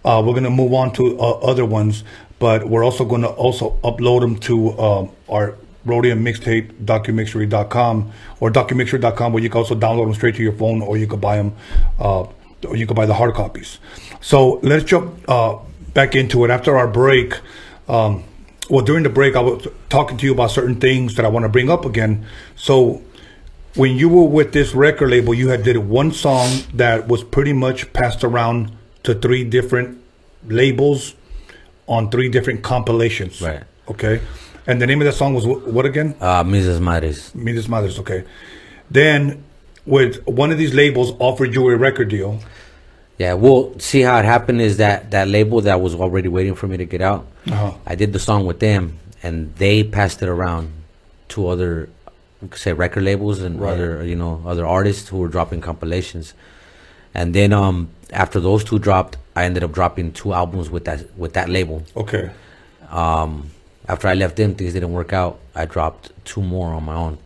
Uh, we're going to move on to uh, other ones, but we're also going to also upload them to um, our Roadium mixtape documixery.com or documixery.com where you can also download them straight to your phone or you could buy them uh, or you could buy the hard copies. So let's jump uh, back into it after our break. Um, well, during the break, I was talking to you about certain things that I want to bring up again. So when you were with this record label, you had did one song that was pretty much passed around to three different labels on three different compilations. Right. Okay. And the name of that song was wh- what again? uh mrs madres Midas Madres. Okay. Then, with one of these labels offered you a record deal. Yeah, well, see how it happened is that that label that was already waiting for me to get out. Uh-huh. I did the song with them, and they passed it around to other, say, record labels and Right. other, you know, other artists who were dropping compilations. And then um, after those two dropped, I ended up dropping two albums with that with that label. Okay. Um, after I left them, things didn't work out. I dropped two more on my own,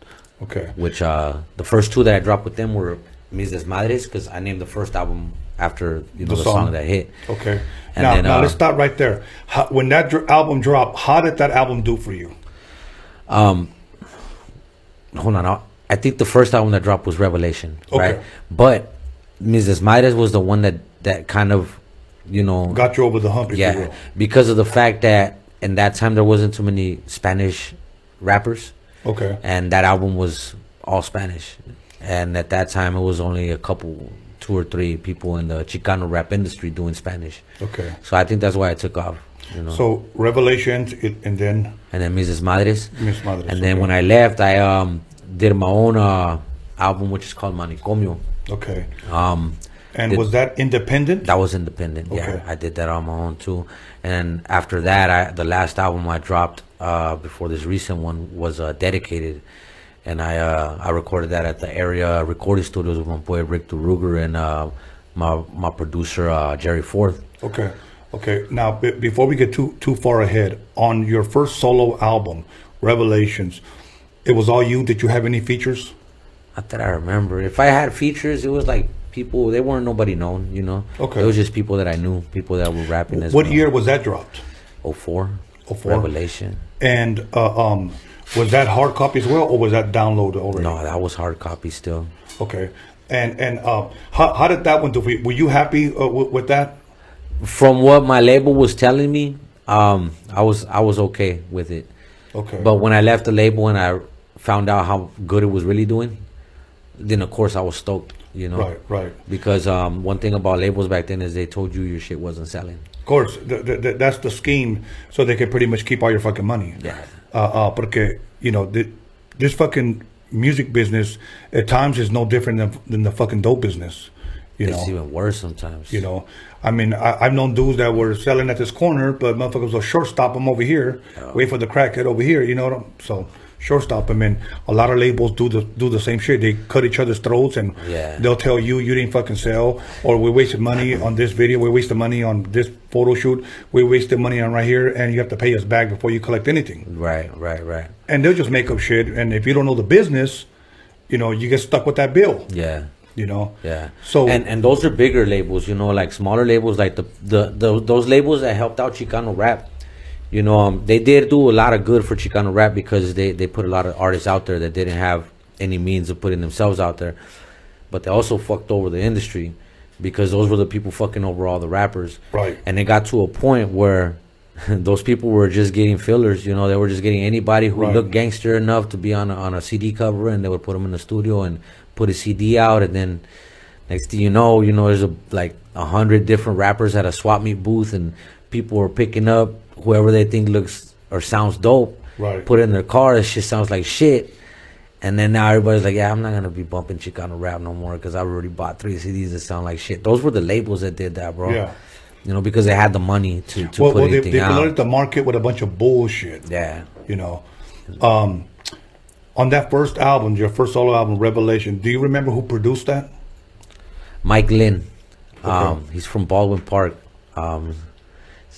Okay. which uh, the first two that I dropped with them were Mis Desmadres, because I named the first album after you know The the, song. song. that hit. Okay. And now, then, now uh, let's stop right there. How, when that dr- album dropped, how did that album do for you? Um, hold on. I'll- I think the first album that dropped was Revelation, right? Okay. But Mrs. Midas was the one that that kind of, you know, Got you over the hump, yeah, because of the fact that in that time there wasn't too many Spanish rappers, Okay. and that album was all Spanish, and at that time it was only a couple, two or three people in the Chicano rap industry doing Spanish. Okay. So I think that's why I took off, you know. So Revelations, it, and then and then Mrs. Madres. Miss Madres. And then okay. when I left, I um did my own uh album, which is called Manicomio. Okay. Um, And did- was that independent? that was independent. Okay. Yeah, I did that on my own too. And after that, I the last album I dropped uh before this recent one was uh, dedicated, and I uh I recorded that at the area recording studios with my boy Rick DeRuger and uh my my producer uh Jerry Forth. Okay. Okay. Now, b- before we get too too far ahead, on your first solo album, Revelations, it was all you. Did you have any features? Not that I remember. If I had features, it was like people. They weren't nobody known, you know. Okay. It was just people that I knew, people that were rapping as What well. year was that dropped? Oh four. 04? Revelation. And uh, um, was that hard copy as well, or was that download already? No, that was hard copy still. Okay. And and uh, how how did that one do? Were you happy uh, with, with that? From what my label was telling me, um, I was I was okay with it. Okay. But when I left the label and I found out how good it was really doing, then of course I was stoked. You know. right, right. Because um, one thing about labels back then is they told you your shit wasn't selling. Of course, th- th- th- that's the scheme, so they can pretty much keep all your fucking money. Yeah. Uh, uh, porque you know th- this fucking music business at times is no different than, than the fucking dope business. You it's know. even worse sometimes. You know, I mean, I, I've known dudes that were selling at this corner, but motherfuckers will shortstop them over here, wait for the crackhead over here. You know what I'm? So shortstop. I mean, a lot of labels do the do the same shit. They cut each other's throats, and Yeah. they'll tell you you didn't fucking sell, or we wasted money on this video, we wasted money on this photo shoot, we wasted money on right here, and you have to pay us back before you collect anything. Right, right, right. And they'll just make up shit. And if you don't know the business, you know, you get stuck with that bill. Yeah. You know. Yeah. So and and those are bigger labels, you know, like smaller labels, like the the, the those labels that helped out Chicano rap. You know, um, they did do a lot of good for Chicano rap because they they put a lot of artists out there that didn't have any means of putting themselves out there, but they also fucked over the industry because those were the people fucking over all the rappers. Right. And it got to a point where. those people were just getting fillers, you know. They were just getting anybody who Right. looked gangster enough to be on a, on a CD cover, and they would put them in the studio and put a CD out, and then next thing you know, you know, there's a, like a hundred different rappers at a swap meet booth, and people were picking up whoever they think looks or sounds dope, Right. put it in their car. It just sounds like shit. And then now everybody's like, yeah, I'm not gonna be bumping Chicano rap no more because I've already bought three CDs that sound like shit. Those were the labels that did that, bro. Yeah. You know, because they had the money to, to well, put well they, anything they out. flooded the market with a bunch of bullshit. yeah. You know. Um, on that first album, your first solo album, Revelation, do you remember who produced that? Mike Lynn. Um, he's from Baldwin Park. Um,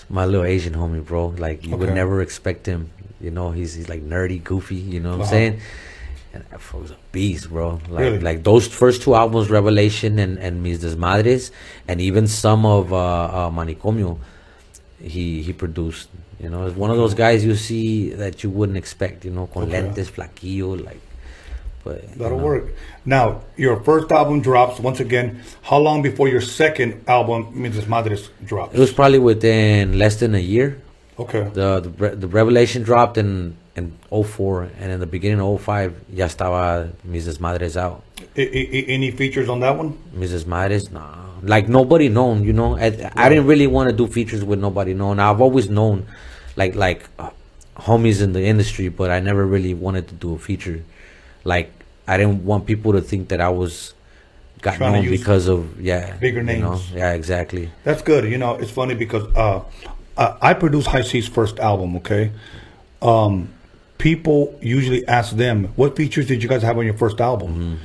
my little Asian homie, bro. Like you would never expect him. You know, he's he's like nerdy, goofy. You know what I'm Uh-huh. saying? And that was a beast, bro. Like Really? like those first two albums, Revelation and and Mis Desmadres, and even some of uh, uh, Manicomio, he he produced. You know, it's one of those guys you see that you wouldn't expect. You know, con Okay. lentes, flaquillo, like. But That'll know. work. Now, your first album drops once again. How long before your second album, Mientras Madres, drops? It was probably within less than a year. okay. The the, the revelation dropped in in 04 and in the beginning of 05 ya estaba Mrs. Madres out. I, I- any features on that one? Mrs. Madres, nah. Like nobody known, you know. I, I didn't really want to do features with nobody known. I've always known, like like uh, homies in the industry, but I never really wanted to do a feature. Like I didn't want people to think that I was got Trying known because of yeah bigger you know? names. Yeah, exactly. That's good. You know, it's funny because uh, I produced Hi-C's first album. Okay, um, people usually ask them, "What features did you guys have on your first album?" Mm-hmm.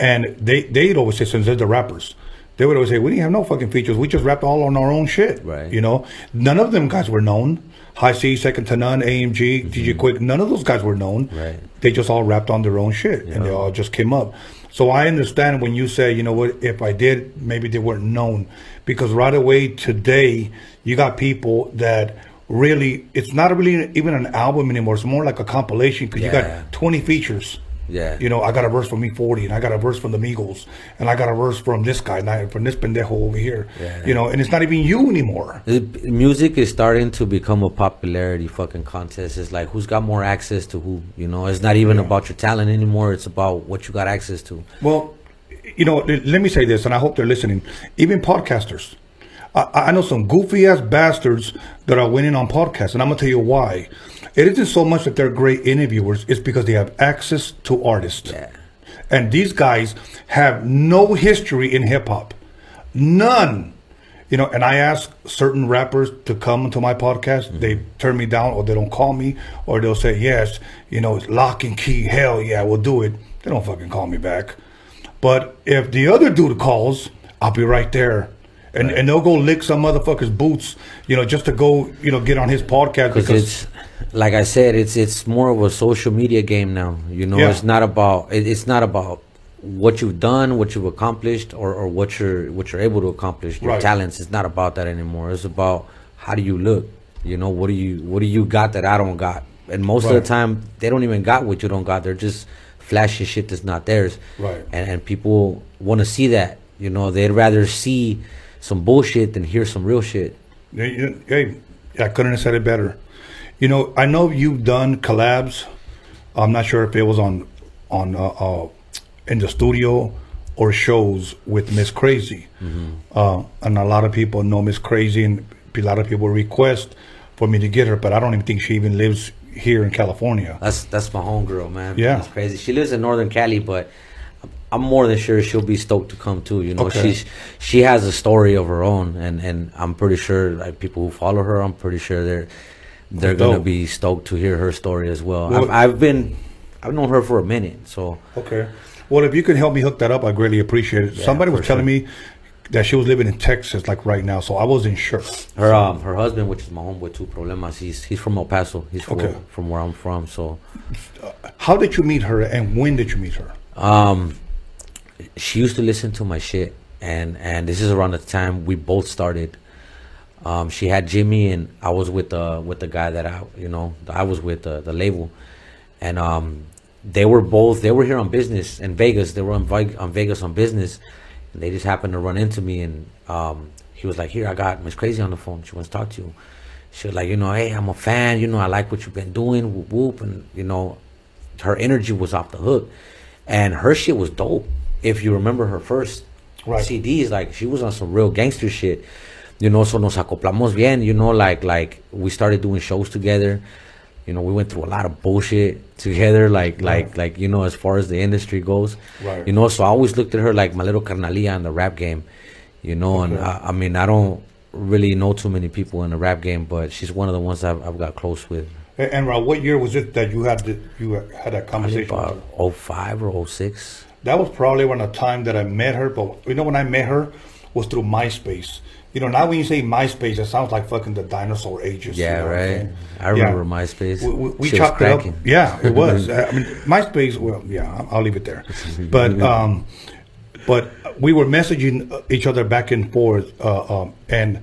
And they they'd always say, since they're the rappers, they would always say, "We didn't have no fucking features. We just rapped all on our own shit." Right. You know, none of them guys were known. Hi-C, Second to None, AMG, DJ Quik. None of those guys were known. Mm-hmm. Right. They just all wrapped on their own shit, and they all just came up. So I understand when you say, you know what, if I did, maybe they weren't known, because right away today you got people that really, it's not really even an album anymore. It's more like a compilation because you got twenty features. Yeah. You know, I got a verse from E-40, and I got a verse from the Migos, and I got a verse from this guy, and from this pendejo over here. Yeah. You know, and it's not even you anymore. The- music is starting to become a popularity fucking contest. It's like who's got more access to who. You know, it's not even Yeah. about your talent anymore. It's about what you got access to. Well, you know, let me say this, and I hope they're listening. Even podcasters, I, I know some goofy ass bastards that are winning on podcasts, and I'm gonna tell you why. It isn't so much that they're great interviewers; it's because they have access to artists. Yeah. And these guys have no history in hip hop, none. You know, and I ask certain rappers to come to my podcast. Mm-hmm. They turn me down, or they don't call me, or they'll say yes. You know, it's lock and key. Hell yeah, we'll do it. They don't fucking call me back. But if the other dude calls, I'll be right there. And, and they'll go lick some motherfucker's boots, you know, just to go, you know, get on his podcast because it's like I said, it's it's more of a social media game now. You know, Yeah. it's not about it, it's not about what you've done, what you've accomplished, or, or what you're what you're able to accomplish. Your Right. talents. It's not about that anymore. It's about how do you look. You know, what do you what do you got that I don't got? And most of the time, they don't even got what you don't got. They're just flashing shit that's not theirs. Right. And and people want to see that. You know, they'd rather see some bullshit than hear some real shit. Hey, I couldn't have said it better. You know, I know you've done collabs. I'm not sure if it was on on uh, uh, in the studio or shows with Miss Crazy. Uh, and a lot of people know Miss Crazy, and a lot of people request for me to get her, but I don't even think she even lives here in California. That's that's my homegirl, man. Yeah. that's crazy. She lives in Northern Cali, but I'm more than sure she'll be stoked to come too. You know, Okay. she's she has a story of her own, and and I'm pretty sure like people who follow her, I'm pretty sure they're they're Dope. gonna be stoked to hear her story as well. Well- I've, I've been, I've known her for a minute, so Okay. Well, if you could help me hook that up, I greatly appreciate it. Yeah, Somebody was telling me that she was living in Texas, like right now, so I wasn't sure. her um her husband, which is my homeboy too, Problemas, he's he's from El Paso. He's from Okay. from where I'm from. So How did you meet her, and when did you meet her? um, she used to listen to my shit, and and this is around the time we both started. Um, she had Jimmy, and I was with the with the guy that I you know I was with the, the label, and um, they were both they were here on business in Vegas. They were on, on Vegas on business, and they just happened to run into me, and um, he was like, "Here, I got Miss Crazy on the phone. She wants to talk to you." She was like, "You know, hey, I'm a fan. You know, I like what you've been doing. Whoop whoop." And you know, her energy was off the hook, and her shit was dope. If you remember her first Right. CDs, like she was on some real gangster shit. You know, so nos acoplamos bien. You know, like like we started doing shows together. You know, we went through a lot of bullshit together. Like like like you know, as far as the industry goes. Right. You know, so I always looked at her like my little carnalia in the rap game. You know, and I, I mean, I don't really know too many people in the rap game, but she's one of the ones I've, I've got close with. And, and Raul, what year was it that you had the, you had that conversation? about 05 or 06. That was probably around the time that I met her. But you know, when I met her, was through MySpace. You know, now when you say MySpace, it sounds like fucking the dinosaur ages. you Yeah, know what I'm right. I remember Yeah. MySpace. We, we, we chopped it up. Yeah, it was. I mean, MySpace. Well, yeah, I'll- leave it there. But um, but we were messaging each other back and forth, uh, um, and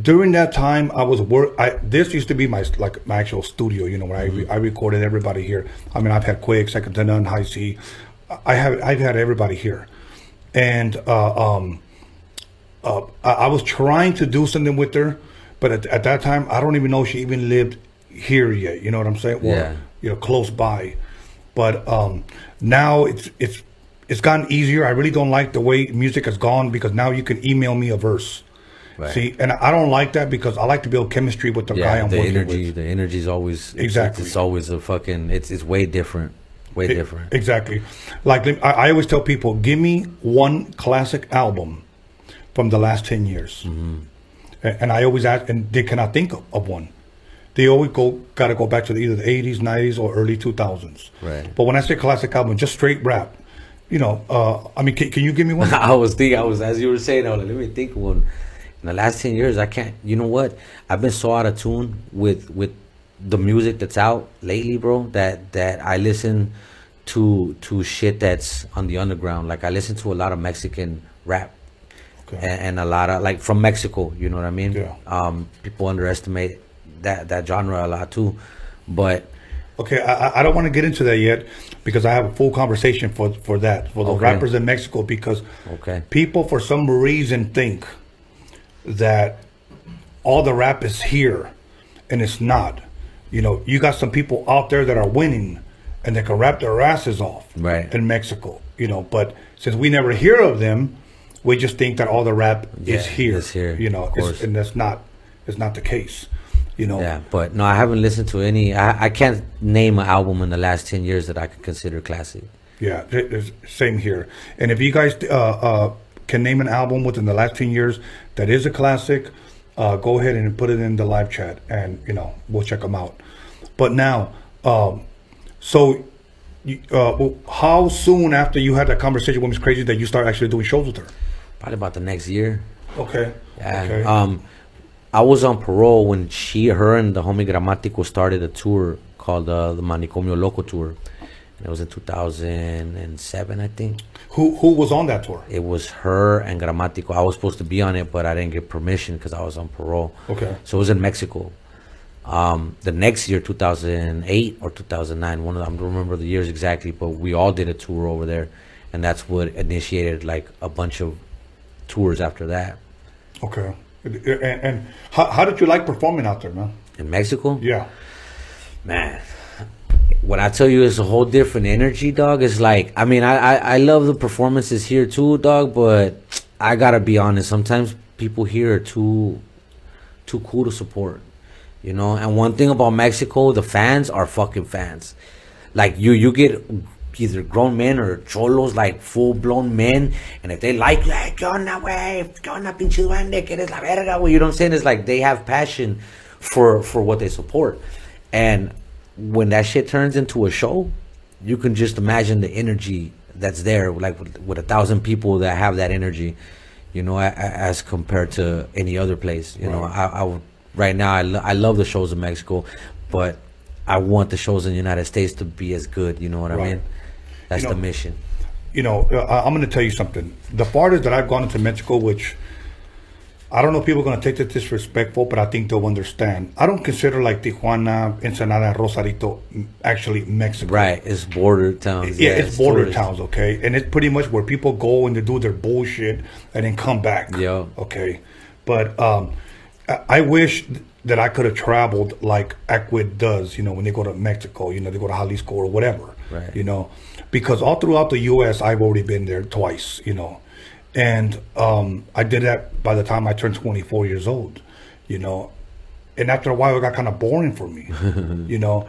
during that time, I was work. I this used to be my like my actual studio. You know, where I re- I recorded everybody here. I mean, I've had Quake, Second to None, Hi-C. I have I've had everybody here, and uh, um, uh, I, I was trying to do something with her, but at, at that time, I don't even know if she even lived here yet. You know what I'm saying? Or, Yeah. You know, close by. But um, now it's it's it's gotten easier. I really don't like the way music has gone because now you can email me a verse. Right. See, and I don't like that because I like to build chemistry with the guy Yeah, I'm the working energy, with. the energy is always it's- Exactly. It's, always a fucking. It's it's way different, way E- different. Exactly. Like I, I always tell people, give me one classic album from the last ten years, Mm-hmm. A- and I always ask, and they cannot think of, of one. They always go got to go back to the, either the eighties, nineties, or early two thousands. Right. But when I say classic album, just straight rap. You know, uh, I mean, can, can you give me one? I was thinking, I was as you were saying, I was like, let me think one. In the last ten years, I can't. You know what? I've been so out of tune with with the music that's out lately, bro. That that I listen to to shit that's on the underground. Like I listen to a lot of Mexican rap. Okay. And, and a lot of like from Mexico, you know what I mean? Yeah. Um, people underestimate that that genre a lot too, but Okay, I, I- don't want to get into that yet because I have a full conversation for for that for the Okay. rappers in Mexico because Okay. people for some reason think that all the rap is here, and it's not. You know, you got some people out there that are winning, and they can rap their asses off Right. in Mexico. You know, but since we never hear of them, we just think that all the rap is Yeah, here. it's here, You know, and that's not. It's not the case. You know. Yeah, but no, I haven't listened to any. I, I can't name an album in the last ten years that I could consider classic. Yeah, same here. And if you guys uh, uh, can name an album within the last ten years that is a classic, uh, go ahead and put it in the live chat, and you know we'll check them out. But now, um, so you, uh, how soon after you had that conversation with Miss Crazy that you start actually doing shows with her? Probably about the next year. Okay. Yeah. Okay. Um, I was on parole when she, her, and the homie Grammatico started a tour called uh, the Manicomio Loco Tour. And it was in 2007, I think. who who was on that tour? It was her and Grammatico. I was supposed to be on it, but I didn't get permission because I was on parole. Okay. So it was in Mexico. Um, the next year, 2008 or 2009, one of them, I don't remember the years exactly, but we all did a tour over there, and that's what initiated like a bunch of tours after that Okay. And, and how, how did you like performing out there, man? in Mexico. Yeah. man when i tell you it's a whole different energy dog it's like i mean I, I i love the performances here too dog but i gotta be honest sometimes people here are too too cool to support you know and one thing about mexico the fans are fucking fans like you you get either grown men or cholos like full blown men and if they like you hey, ¿qué onda, güey? ¿Qué onda, pinche duende? ¿Qué eres la verga, güey? You know what I'm saying? It's like they have passion for for what they support. And when that shit turns into a show, you can just imagine the energy that's there, like with, with a thousand people that have that energy, you know, as compared to any other place. You know, I, I would- right now I, lo- I love the shows in Mexico, but I want the shows in the United States to be as good. You know what I Right. mean? That's You the mission. you know, uh, I'm going to tell you something. The farthest that I've gone into Mexico, which I don't know if people are going to take this disrespectful, but I think they'll understand. I don't consider like Tijuana, Ensenada, and Rosarito actually Mexico. Right, it's border towns. Yeah, it's border tourist. towns, okay? And it's pretty much where people go and they do their bullshit and then come back. Yeah. Okay. But um, I, wish that I could have traveled like Equid does, you know, when they go to Mexico, you know, they go to Jalisco or whatever. Right. You know, because all throughout the U.S., I've already been there twice, you know. And um, I did that by the time I turned 24 years old, you know. And after a while, it got kind of boring for me, you know.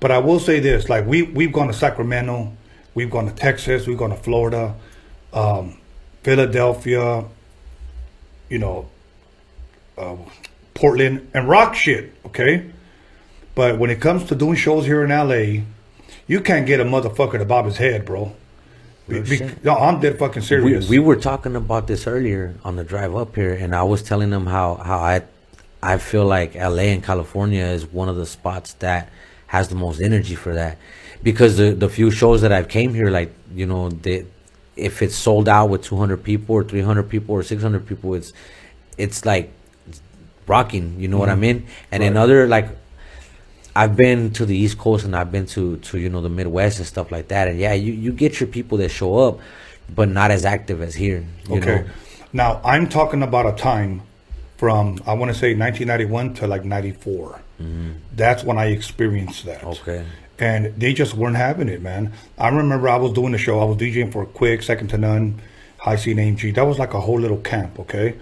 But I will say this: like we we've gone to Sacramento, we've gone to Texas, we've gone to Florida, um, Philadelphia, you know, uh, Portland, and rock shit. Okay, but when it comes to doing shows here in LA, you can't get a motherfucker to bob his head, bro. Be- be- no, I'm dead fucking we, serious. we were talking about this earlier on the drive up here, and I was telling them how how I I feel like LA and California is one of the spots that has the most energy for that, because the the few shows that I've came here, like you know, they if it's sold out with 200 people or 300 people or 600 people, it's it's like rocking. You know what I mean? And in Right. other like I've been to the East Coast and I've been to to you know the Midwest and stuff like that. And yeah, you you get your people that show up, but not as active as here. You Okay. Know? Now I'm talking about a time from I want to say 1991 to like 94. That's when I experienced that. Mm-hmm. Okay. And they just weren't having it, man. I remember I was doing the show. I was DJing for Quik, Second to None, Hi-C and AMG. That was like a whole little camp, okay.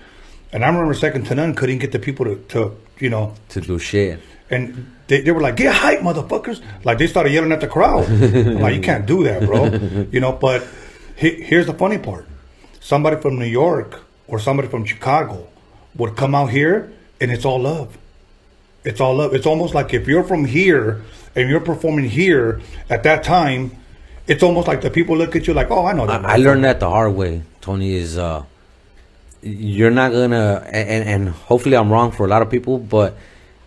And I remember Second to None couldn't get the people to, to you know, To do shit. and they, they were like, "Get hype, motherfuckers!" Like they started yelling at the crowd. Like, you can't do that, bro. You know. But he, here's the funny part: somebody from New York or somebody from Chicago would come out here, and it's all love. It's all love. It's almost like if you're from here and you're performing here at that time, it's almost like the people look at you like, "Oh, I know that." I, I learned that the hard way. Tony is uh, you're not gonna and and hopefully I'm wrong for a lot of people, but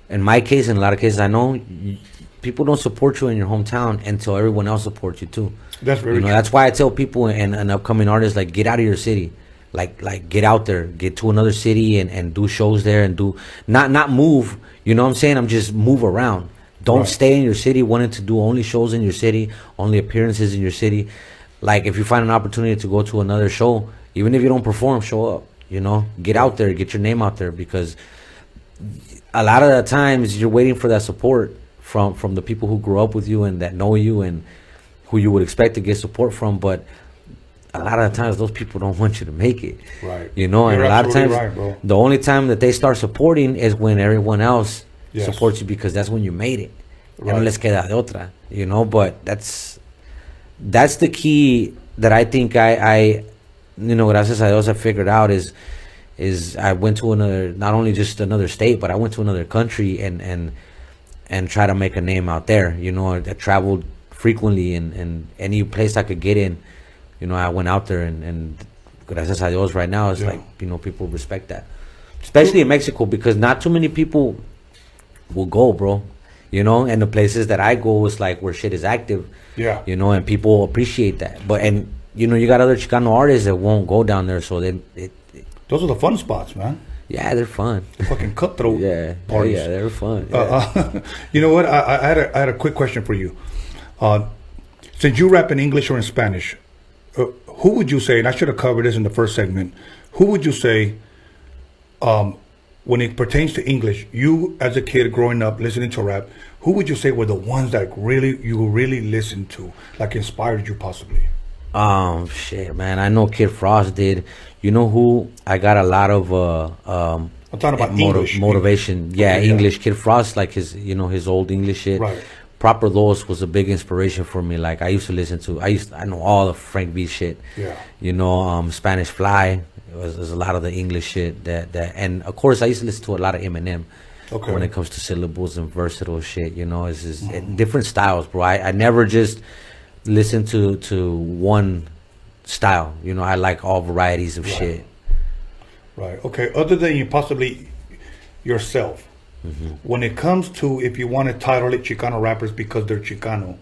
in my case, in a lot of cases, I know people don't support you in your hometown until everyone else supports you too. That's very you know, true. That's why I tell people and, and upcoming artists like get out of your city, like like get out there, get to another city and, and do shows there and do not not move. You know what I'm saying? I'm just move around. Don't Right. stay in your city wanting to do only shows in your city, only appearances in your city. Like if you find an opportunity to go to another show, even if you don't perform, show up. You know, get out there, get your name out there because a lot of the times you're waiting for that support from from the people who grew up with you and that know you and who you would expect to get support from but a lot of the times those people don't want you to make it Right. you know and You're a lot of times right, the only time that they start supporting is when everyone else Yes. supports you because that's when you made it Right. les queda de otra you know but that's that's the key that I think I, I you know, gracias a Dios I figured out is is I went to another not only just another state, but I went to another country and and and try to make a name out there. You know, I, I traveled frequently and and any place I could get in, you know, I went out there and and gracias a Dios right now it's Yeah. like you know people respect that, especially in Mexico because not too many people will go, bro. You know, and the places that I go is like where shit is active. Yeah. You know, and people appreciate that. But and you know, you got other Chicano artists that won't go down there, so they, Those are the fun spots, man. yeah, they're fun. The fucking cutthroat Yeah, oh, parties. yeah, they're fun. Yeah. Uh, uh, you know what? I, I had a, I had a quick question for you. Uh, since you rap in English or in Spanish, uh, who would you say? And I should have covered this in the first segment. Who would you say, um, when it pertains to English, you as a kid growing up listening to rap, who would you say were the ones that really you really listened to, like inspired you possibly? Um, shit, man. I know Kid Frost did. You know who? I got a lot of uh um. I'm talking about motiv- English. motivation. Yeah, yeah. English. Kid Frost, like his, you know, his old English shit. Right. Proper Dos was a big inspiration for me. Like I used to listen to. I used. I know all the Frank V shit. Yeah. You know, um, Spanish Fly. Was, was a lot of the English shit that that, and of course I used to listen to a lot of Eminem. Okay. when it comes to syllables and versatile shit. You know, it's just it- different styles, bro. I, I never just listen to to one style. You know, I like all varieties of shit. Right. Okay. Other than you possibly yourself, mm-hmm. when it comes to if you want to title it Chicano rappers because they're Chicano,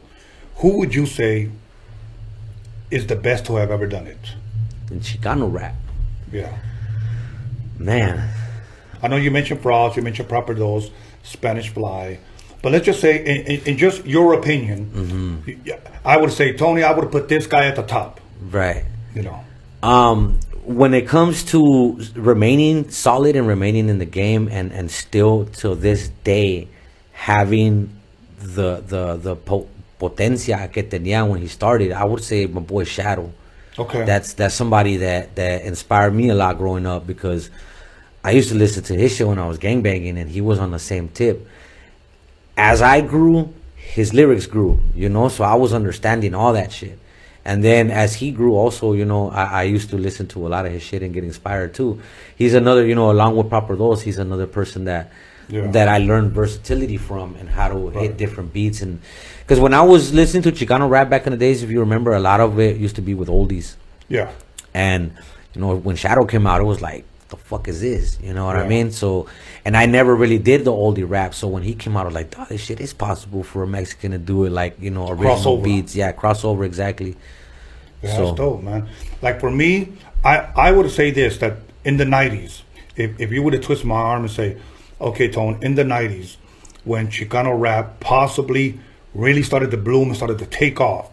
who would you say is the best to have ever done it? And Chicano rap, Yeah. man. I know you mentioned Frost, you mentioned Proper Dos, Spanish Fly, but let's just say, in, in, in just your opinion, I would say Tony, I would put this guy at the top. Right. You know. Um, when it comes to remaining solid and remaining in the game, and and still till this day having the the the po- potencia que tenía when he started, I would say my boy Shadow. Okay. That's that's somebody that that inspired me a lot growing up because I used to listen to his show when I was gangbanging, and he was on the same tip. As I grew, his lyrics grew, you know, so I was understanding all that shit. And then as he grew, also, you know, I, I used to listen to a lot of his shit and get inspired too. He's another, you know, along with Proper Dos, he's another person that Yeah. that I learned versatility from and how to hit different beats. And because when I was listening to Chicano rap back in the days, if you remember, a lot of it used to be with oldies. Yeah. And you know, when Shadow came out, it was like, the fuck is this? You know what I mean? So, and I never really did the oldie rap. So when he came out, I was like, oh, this shit is possible for a Mexican to do it, like you know, original Crossover. beats. Yeah, crossover exactly. Yeah, So- that's dope, man. Like for me, I I would say this that in the '90s, if if you were to twist my arm and say, okay, Tone, in the '90s, when Chicano rap possibly really started to bloom and started to take off,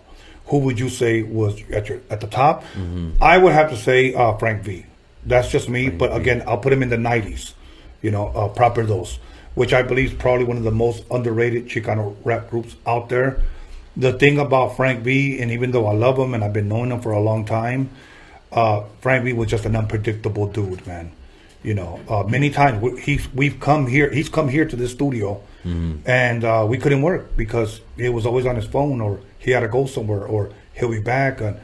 who would you say was at your at the top? I would have to say uh, Frank V. That's just me, but again, I'll put him in the '90s. You know, uh, Proper Dos, which I believe is probably one of the most underrated Chicano rap groups out there the thing about Frank V, and even though I love him and I've been knowing him for a long time, uh, Frank V was just an unpredictable dude, man. You know, uh, many times we, he's we've come here. He's come here to this studio, and uh, we couldn't work because he was always on his phone, or he had to go somewhere, or he'll be back. And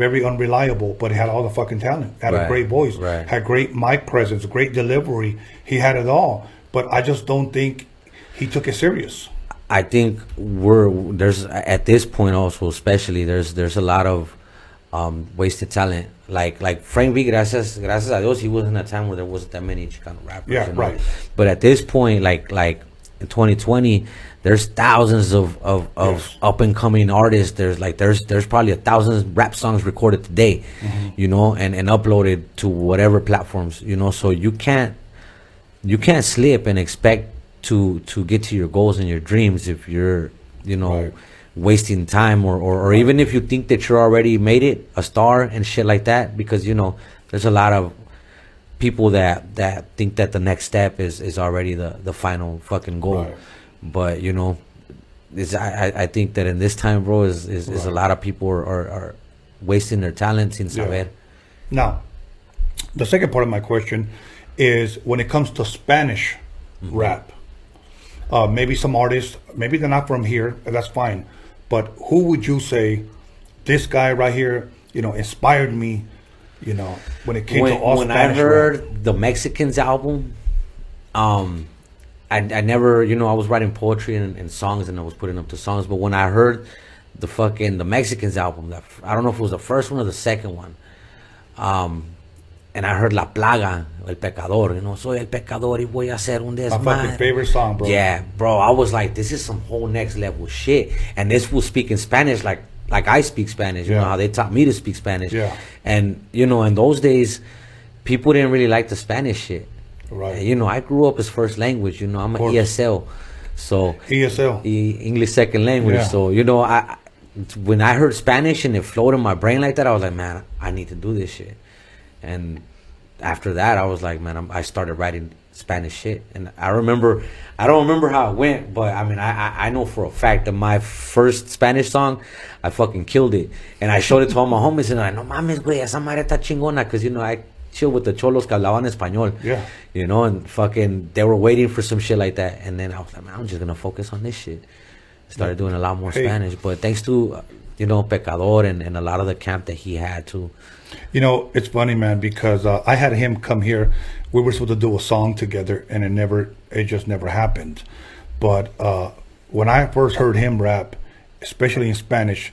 very unreliable, but he had all the fucking talent. Had a great voice. right. Had great mic presence. Great delivery. He had it all. But I just don't think he took it serious. I think we're there's at this point also especially there's there's a lot of um, wasted talent. Like like Frank V, gracias gracias a Dios, he was in a time where there wasn't that many Chicano rappers. Yeah, you know? right. But at this point, like like in 2020, there's thousands of of, of Yes. up and coming artists. There's like there's there's probably a thousand rap songs recorded today, Mm-hmm. you know, and and uploaded to whatever platforms, you know. So you can't you can't slip and expect to to get to your goals and your dreams if you're you know Right. wasting time or, or or even if you think that you're already made it a star and shit like that because you know there's a lot of people that that think that the next step is is already the the final fucking goal Right. But you know is I, I- think that in this time bro is is, is a lot of people are, are, are wasting their talent sin Yeah. saber Now, the second part of my question is when it comes to Spanish rap, uh, maybe some artists, maybe they're not from here, and that's fine. But who would you say this guy right here, you know, inspired me, you know, when it came when, to all when I heard rap? the Mexicans album, um, I, I never, you know, I was writing poetry and, and songs and I was putting up the songs. But when I heard the fucking the Mexicans album, that I don't know if it was the first one or the second one, um, and I heard La Plaga, El Pecador, you know, soy el pecador y voy a hacer un My fucking favorite song, bro. Yeah, bro. I was like, this is some whole next level shit. And this was speaking Spanish like like I speak Spanish. You Yeah. know how they taught me to speak Spanish. Yeah. And you know, in those days, people didn't really like the Spanish shit. Right. And, you know, I grew up as first language. You know, I'm an. ESL, so ESL. E- English second language. Yeah. So you know, I I- when I heard Spanish and it flowed in my brain like that, I was like, man, I need to do this shit. And after that, I was like, man, I'm, I started writing Spanish shit. And I remember, I don't remember how it went, but I mean, I, I I know for a fact that my first Spanish song, I fucking killed it. And I showed it to all my homies, and like, no mames, güey, esa madre está chingona, because you know I chill with the cholos que hablaban español. Yeah. You know, and fucking, they were waiting for some shit like that. And then I was like, man, I'm just gonna focus on this shit. Started doing a lot more Hey. Spanish, but thanks to you know, Pecador and, and a lot of the camp that he had too. You know, it's funny, man, because uh, I had him come here. We were supposed to do a song together, and it never, it just never happened. But uh, when I first heard him rap, especially in Spanish,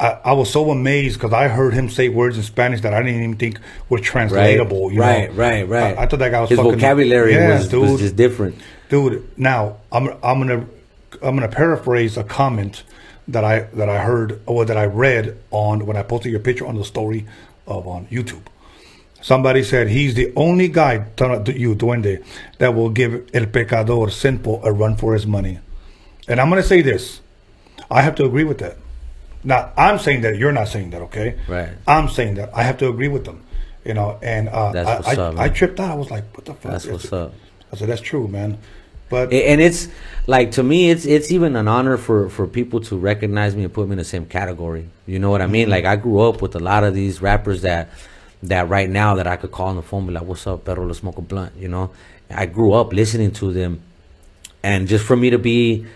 I, I was so amazed because I heard him say words in Spanish that I didn't even think were translatable. you right, right, right. I, I thought that guy was His fucking, vocabulary Yeah, was, dude. was just different. dude now i'm i'm gonna i'm gonna paraphrase a comment that i that i heard or that i read on when i posted your picture on the story of on youtube somebody said he's the only guy you duende that will give el pecador sinful a run for his money and i'm gonna say this i have to agree with that now i'm saying that you're not saying that okay Right. i'm saying that i have to agree with them you know and uh I, I, up, man. I tripped out i was like what the fuck That's what's it? up. I said that's true, man. But and it's like to me it's it's even an honor for for people to recognize me and put me in the same category you know what i Mm-hmm. mean like i grew up with a lot of these rappers that that right now that i could call on the phone be like what's up perro let's smoke a blunt you know i grew up listening to them and just for me to be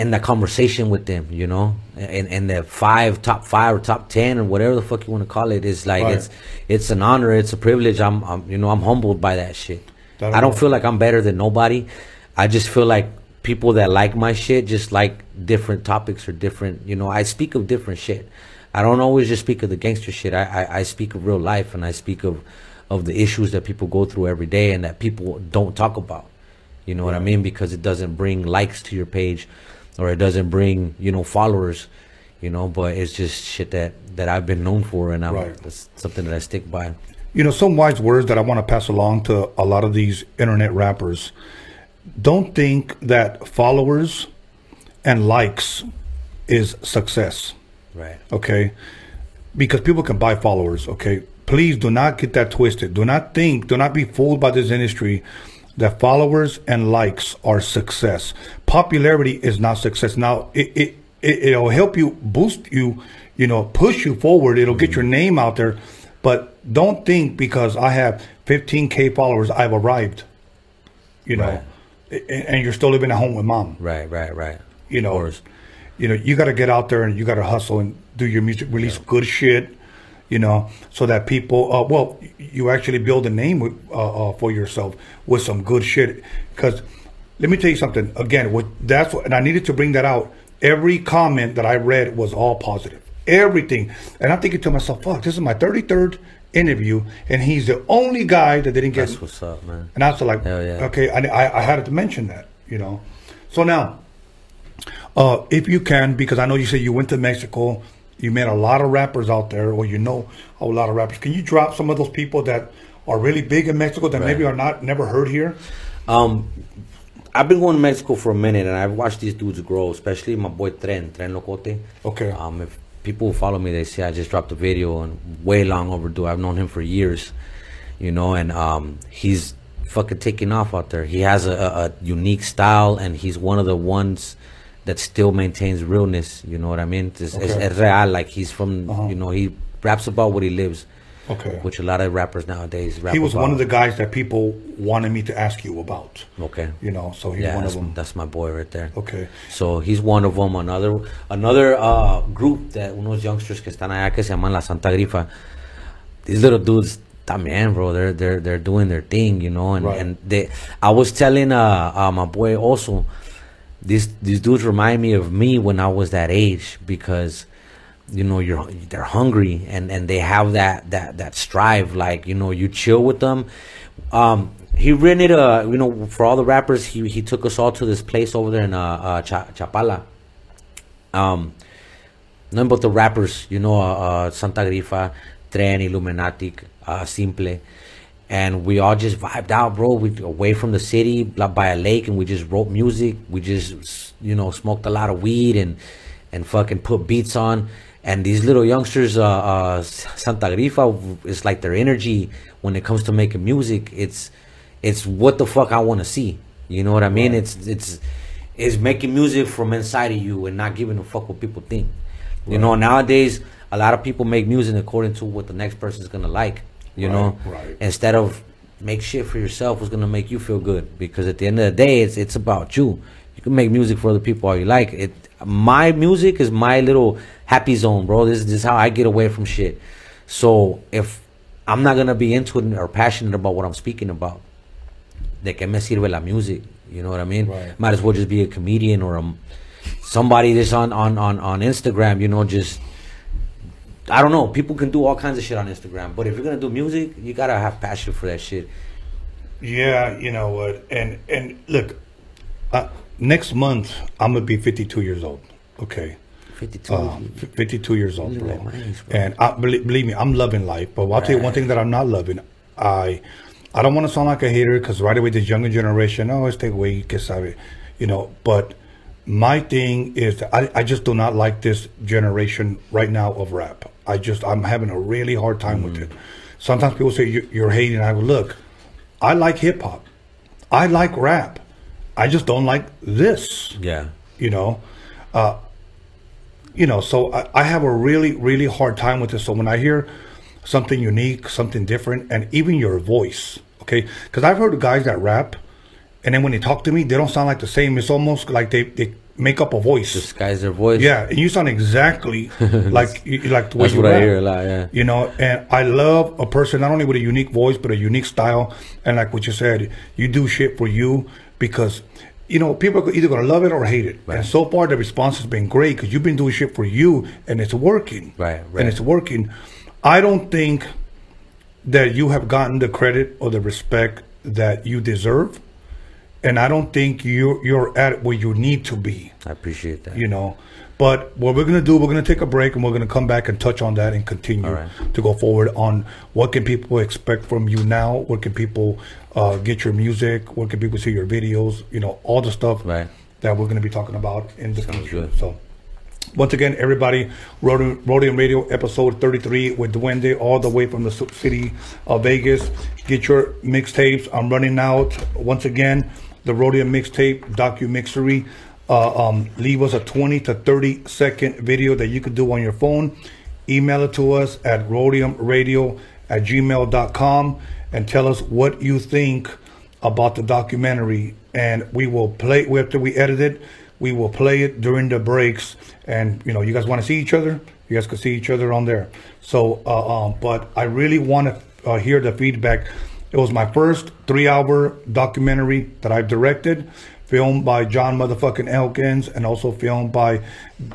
in that conversation with them you know? And and the five top five or top ten or whatever the fuck you want to call it is like Right. it's it's an honor it's a privilege. I'm, I'm you know i'm humbled by that shit. That i don't feel like i'm better than nobody. I just feel like people that like my shit just like different topics or different you know i speak of different shit. I don't always just speak of the gangster shit. I i, I speak of real life and i speak of of the issues that people go through every day and that people don't talk about. You know what I mean? Because it doesn't bring likes to your page, or it doesn't bring you know followers, you know. But it's just shit that that I've been known for, and I'm, Right. that's something that I stick by. you know, some wise words that I want to pass along to a lot of these internet rappers. Don't think that followers and likes is success. Right. okay? Because people can buy followers, okay? Please do not get that twisted. Do not think, do not be fooled by this industry that followers and likes are success. Popularity is not success. Now, it, it, it it'll help you boost you, you know, push you forward. It'll get your name out there, but don't think because I have 15k followers, I've arrived. You know, A- and you're still living at home with mom Right. Right. Right. you know, you know, you got to get out there and you got to hustle and do your music, release good shit, you know, so that people, uh, well, you actually build a name with, uh, uh, for yourself with some good shit. Because let me tell you something. Again, what that's what, and I needed to bring that out. Every comment that I read was all positive. Everything, and I'm thinking to myself, "Fuck, this is my 33rd interview, and he's the only guy that didn't get." That's what's up, man. And I was like, Hell yeah. okay, I, I, I had to mention that, you know. So now, uh, if you can, because I know you said you went to Mexico, you met a lot of rappers out there, or you know a lot of rappers. Can you drop some of those people that are really big in Mexico that maybe are not never heard here? Um, I've been going to Mexico for a minute, and I've watched these dudes grow, especially my boy Tren, Tren Locote. Okay. Um, if people follow me, they see I just dropped a video and way long overdue. I've known him for years, you know, and um, he's fucking taking off out there. He has a, a, a unique style, and he's one of the ones that still maintains realness. You know what I mean? It's, it's, it's real. Like he's from, Uh-huh. you know, he raps about what he lives. Okay. Which a lot of rappers nowadays rap He was about. one of the guys that people wanted me to ask you about. Okay. You know, so he's yeah, one of them. that's my boy right there. Okay. So he's one of them. Another another uh, group that unos youngsters que están allá que se llaman la Santa Grifa. These little dudes, también, bro. They're they're they're doing their thing, you know. And Right. and they, I was telling uh, uh my boy also, these these dudes remind me of me when I was that age because you know you're they're hungry and and they have that that that strive like you know you chill with them. Um he rented a you know for all the rappers he he took us all to this place over there in uh, uh Cha- chapala. Um none but the rappers you know uh, uh santa grifa tren illuminatic uh simple. And we all just vibed out bro. We away from the city by a lake and we just wrote music. We just you know smoked a lot of weed and and fucking put beats on and these little youngsters uh, uh santa grifa is like their energy when it comes to making music. It's it's what the fuck i want to see. You know what i mean? It's it's it's making music from inside of you and not giving a fuck what people think. You know nowadays a lot of people make music according to what the next person's gonna like you Right, know right. instead of make shit for yourself what's gonna make you feel good? Because at the end of the day it's it's about you. You can make music for other people all you like. It my music is my little happy zone, bro. This, this is how I get away from shit. So if I'm not gonna be into it or passionate about what I'm speaking about, de que me sirve la music? You know what I mean? Right. Might as well just be a comedian or a, somebody that's on, on, on, on Instagram, you know, just I don't know. People can do all kinds of shit on Instagram, but if you're gonna do music, you gotta have passion for that shit. Yeah, you know what? And and look, uh, next month I'm gonna be 52 years old. Okay. 52. Um, 52 years old, bro. age, bro. And I, believe, believe me, I'm loving life. But I'll tell you one thing that I'm not loving. I I don't want to sound like a hater because right away this younger generation, oh, este güey que sabe, you know. But my thing is that I, I just do not like this generation right now of rap. I just I'm having a really hard time with it. Sometimes people say you, you're hating. I go look, I like hip hop, I like rap. I just don't like this Yeah. you know uh you know so I, I have a really really hard time with this so when i hear something unique something different and even your voice okay because i've heard guys that rap and then when they talk to me they don't sound like the same it's almost like they, they make up a voice Disguise their voice. yeah and you sound exactly like you, like the way That's you what I hear a lot, yeah. You know, and I love a person not only with a unique voice but a unique style, and like what you said, you do shit for you because. You know, people are either gonna love it or hate it, and so far the response has been great because you've been doing shit for you, and it's working. Right, right. And it's working. I don't think that you have gotten the credit or the respect that you deserve, and I don't think you you're at where you need to be I appreciate that. you know. But what we're gonna do, we're gonna take a break and we're gonna come back and touch on that and continue right. to go forward on what can people expect from you now, what can people uh, get your music, what can people see your videos, you know, all the stuff Right. that we're gonna be talking about in the Sounds future. good. So. Once again, everybody, Roadium Radio episode 33 with Duende, all the way from the city of Vegas. Get your mixtapes. I'm running out. Once again, the Roadium mixtape, documixery. Uh, um, leave us a 20 to 30 second video that you could do on your phone. Email it to us at roadiumradio at gmail.com and tell us what you think about the documentary. And we will play, after we edit it, we will play it during the breaks. And, you know, you guys want to see each other? You guys can see each other on there. So, uh, um, but I really want to uh, hear the feedback. It was my first three hour documentary that I've directed, filmed by John motherfucking Elkins and also filmed by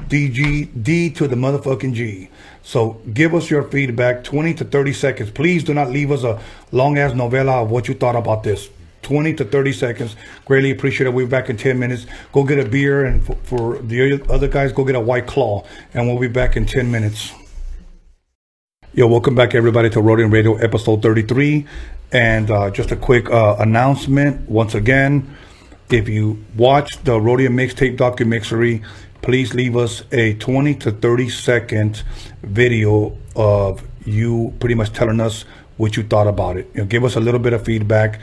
DG, D to the motherfucking G. So give us your feedback, 20 to 30 seconds. Please do not leave us a long ass novella of what you thought about this. 20 to 30 seconds. Greatly appreciate it. We'll be back in 10 minutes. Go get a beer, and for, for the other guys, go get a white claw, and we'll be back in 10 minutes. Yo, welcome back everybody to Roadium Radio episode 33. And uh, just a quick uh, announcement once again. If you watch the Roadium mixtape documentary, please leave us a 20 to 30 second video of you pretty much telling us what you thought about it. You know, give us a little bit of feedback.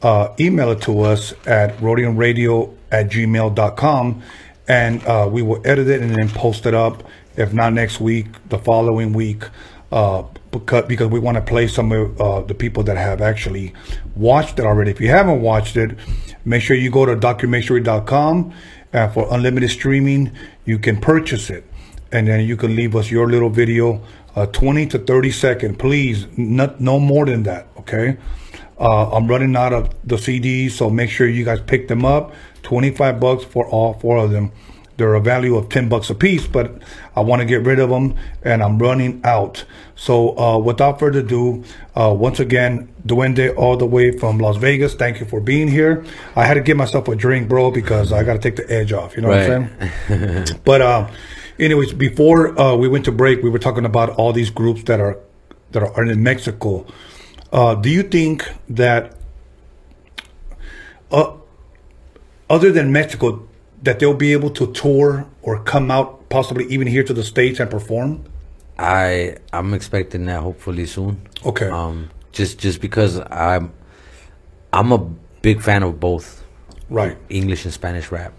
Uh, email it to us at roadiumradio at gmail.com and uh, we will edit it and then post it up. If not next week, the following week uh, because because we want to play some of uh, the people that have actually watched it already. If you haven't watched it, make sure you go to documentary.com and for unlimited streaming, you can purchase it, and then you can leave us your little video, uh, 20 to 30 second, please, not no more than that. Okay. Uh, I'm running out of the CDs, so make sure you guys pick them up. 25 bucks for all four of them. They're a value of 10 bucks a piece, but I want to get rid of them and I'm running out. So, uh, without further ado, uh, once again, Duende all the way from Las Vegas. Thank you for being here. I had to give myself a drink, bro, because I got to take the edge off. You know what I'm saying? but, uh, anyways, before, uh, we went to break, we were talking about all these groups that are, that are in Mexico. Uh, do you think that, uh, other than Mexico, that they'll be able to tour or come out, possibly even here to the states and perform? I I'm expecting that hopefully soon. Okay. Um, just just because I'm I'm a big fan of both Right. English and Spanish rap,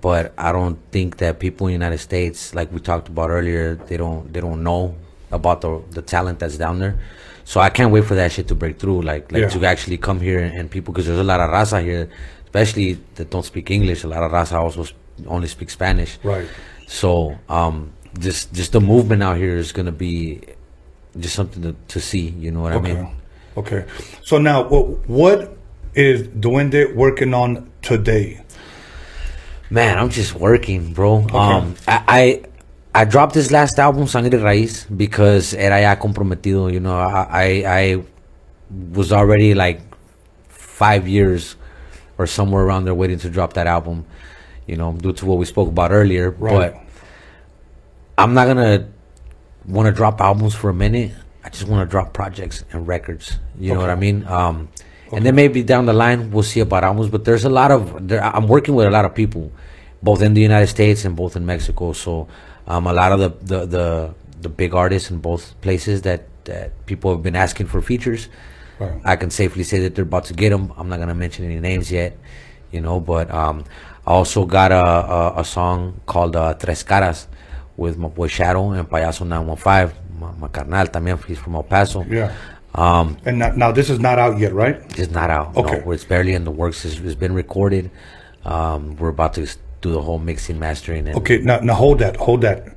but I don't think that people in the United States, like we talked about earlier, they don't they don't know about the the talent that's down there. So I can't wait for that shit to break through, like like Yeah. to actually come here and, and people, because there's a lot of raza here, especially that don't speak English. A lot of raza also only speak Spanish. Right. So um, just just the movement out here is gonna be just something to, to see. You know what I mean? Okay. So now, what what is Duende working on today? Man, I'm just working, bro. Um, I, I I dropped this last album, Sangre Raíz, because era ya comprometido. You know, I, I I was already like five years or somewhere around there waiting to drop that album. You know, due to what we spoke about earlier. Right. But I'm not gonna want to drop albums for a minute. I just want to drop projects and records. You know what I mean? Um, and then maybe down the line we'll see about albums. But there's a lot of there, I'm working with a lot of people, both in the United States and both in Mexico. So um, a lot of the the the, the big artists in both places that that people have been asking for features. Right. I can safely say that they're about to get them. I'm not gonna mention any names yet, you know. But um, I also got a a, a song called uh, Tres Caras with my boy Shadow and Payaso 915. My, my carnal también. He's from El Paso. Yeah. Um, And now, now this is not out yet, right? it's not out. Okay. No, it's barely in the works. It's, it's been recorded. Um, we're about to do the whole mixing, mastering, and Okay. Now, now hold that. Hold that.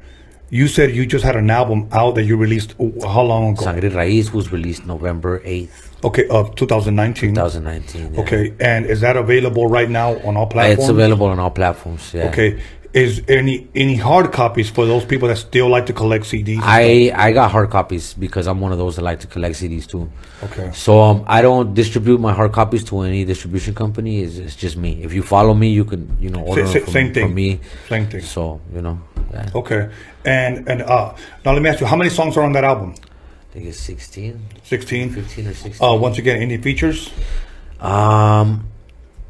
You said you just had an album out that you released. How long ago? Sangre Raíz was released November 8th, Okay, of 2019. 2019. yeah. Okay, and is that available right now on all platforms? It's available on all platforms. Yeah. Okay, is any any hard copies for those people that still like to collect CDs? I I got hard copies because I'm one of those that like to collect CDs too. Okay. So um, I don't distribute my hard copies to any distribution company. It's, it's just me. If you follow me, you can you know order them from, same thing. from me. Same thing. So you know, yeah. Okay, and and uh, now let me ask you, how many songs are on that album? I think it's 16, 16. 15 or 16. Uh, once again, any features? Um,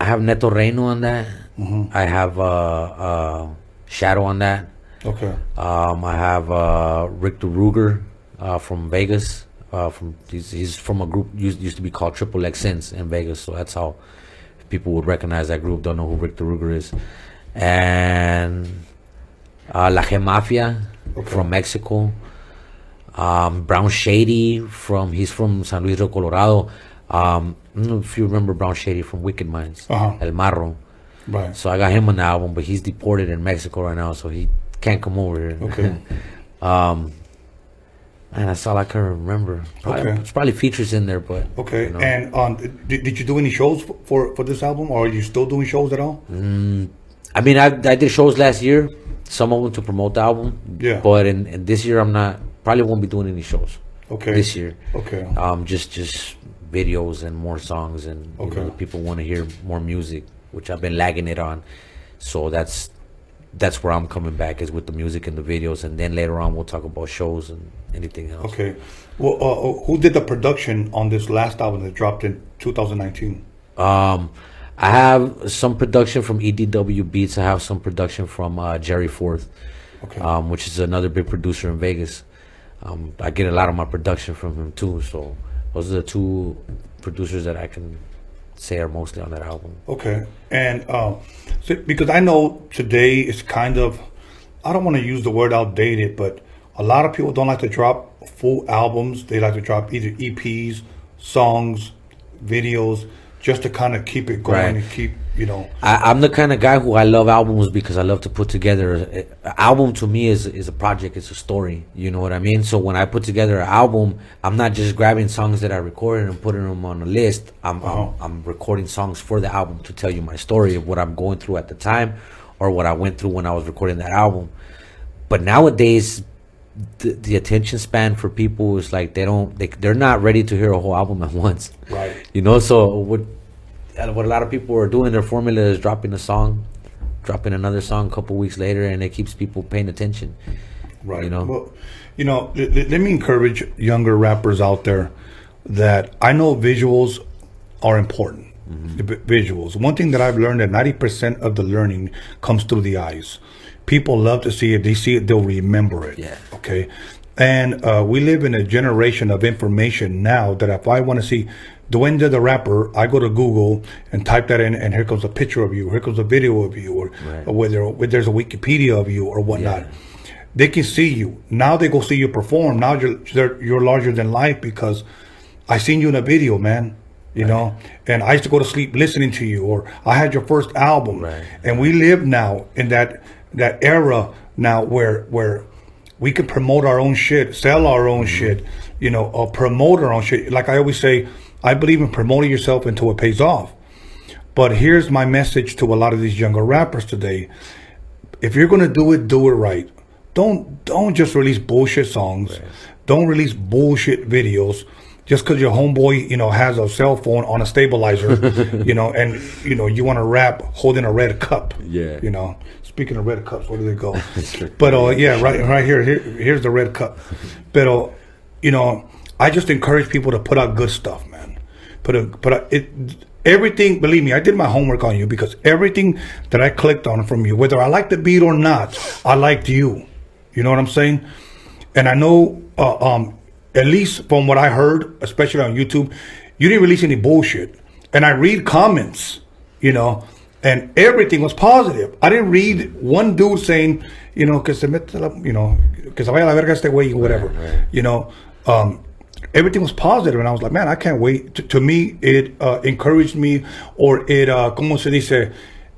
I have Neto Reino on that. Mm-hmm. I have uh, uh, Shadow on that. Okay. Um, I have uh, Rick Ruger uh, from Vegas. Uh, from he's, he's from a group used, used to be called Triple X Sense in Vegas, so that's how people would recognize that group. Don't know who Rick Ruger is, and uh, La G Mafia from Mexico. Um, Brown Shady from he's from San Luis Rio Colorado. Um, I don't know if you remember Brown Shady from Wicked Minds, Uh-huh. El Marro. Right. So I got him on the album, but he's deported in Mexico right now, so he can't come over here. Okay. um, and that's all I can remember. Probably, Okay. There's probably features in there, but Okay. you know. And um, did, did you do any shows for for this album, or are you still doing shows at all? I mean, I, I did shows last year, some of them to promote the album. Yeah. But in, in this year, I'm not. Probably won't be doing any shows. Okay. This year. Okay. Um, just just videos and more songs, and you Okay. know, people want to hear more music, which I've been lagging it on. So that's that's where I'm coming back is with the music and the videos, and then later on we'll talk about shows and anything else. Okay. Well, uh, who did the production on this last album that dropped in 2019? Um, I have some production from EDW Beats. I have some production from uh, Jerry Forth, Okay. um, which is another big producer in Vegas. Um, I get a lot of my production from him too. So those are the two producers that I can say are mostly on that album. Okay. And uh, so, because I know today is kind of, I don't want to use the word outdated, but a lot of people don't like to drop full albums. They like to drop either EPs, songs, videos, just to kind of keep it going Right. and keep, you know. I, I'm the kind of guy who I love albums because I love to put together. An album to me is is a project. It's a story. You know what I mean. So when I put together an album, I'm not just grabbing songs that I recorded and putting them on a list. I'm Uh-huh. I'm, I'm recording songs for the album to tell you my story of what I'm going through at the time, or what I went through when I was recording that album. But nowadays, the, the attention span for people is like they don't they they're not ready to hear a whole album at once. Right. You know, so what what a lot of people are doing, their formula is dropping a song, dropping another song a couple weeks later, and it keeps people paying attention. Right. You know? Well, you know, let, me encourage younger rappers out there that I know visuals are important. Mm-hmm. Visuals. One thing that I've learned that 90% of the learning comes through the eyes. People love to see it. They see it, they'll remember it. Yeah. Okay. And uh, we live in a generation of information now that if I want to see Duende the rapper, I go to Google and type that in, and here comes a picture of you, here comes a video of you, or, Right. or whether, whether there's a Wikipedia of you or whatnot Yeah. they can see you. Now they go see you perform. Now you're you're, larger than life because I seen you in a video, man. you know. And I used to go to sleep listening to you, or I had your first album, Right. and we live now in that that era now where where we can promote our own shit, sell our own mm-hmm. shit, you know, or promote our own shit. Like I always say, I believe in promoting yourself until it pays off. But here's my message to a lot of these younger rappers today. If you're gonna do it, do it right. Don't don't just release bullshit songs. Don't release bullshit videos just because your homeboy, you know, has a cell phone on a stabilizer, you know, and you know you want to rap holding a red cup. Yeah. You know, speaking of red cups, where do they go? but uh, yeah, right, right here, here, here's the red cup. But uh, you know, I just encourage people to put out good stuff, man. Put a put a, it. Everything, believe me, I did my homework on you because everything that I clicked on from you, whether I liked the beat or not, I liked you. You know what I'm saying? And I know, uh, um, at least from what I heard, especially on YouTube, you didn't release any bullshit. And I read comments, you know, and everything was positive. I didn't read one dude saying, you know, que se mete la, you know, que se vaya a la verga este güey, whatever. You know, um, everything was positive, and I was like, man, I can't wait. To, to me, it uh, encouraged me, or it, uh, como se dice,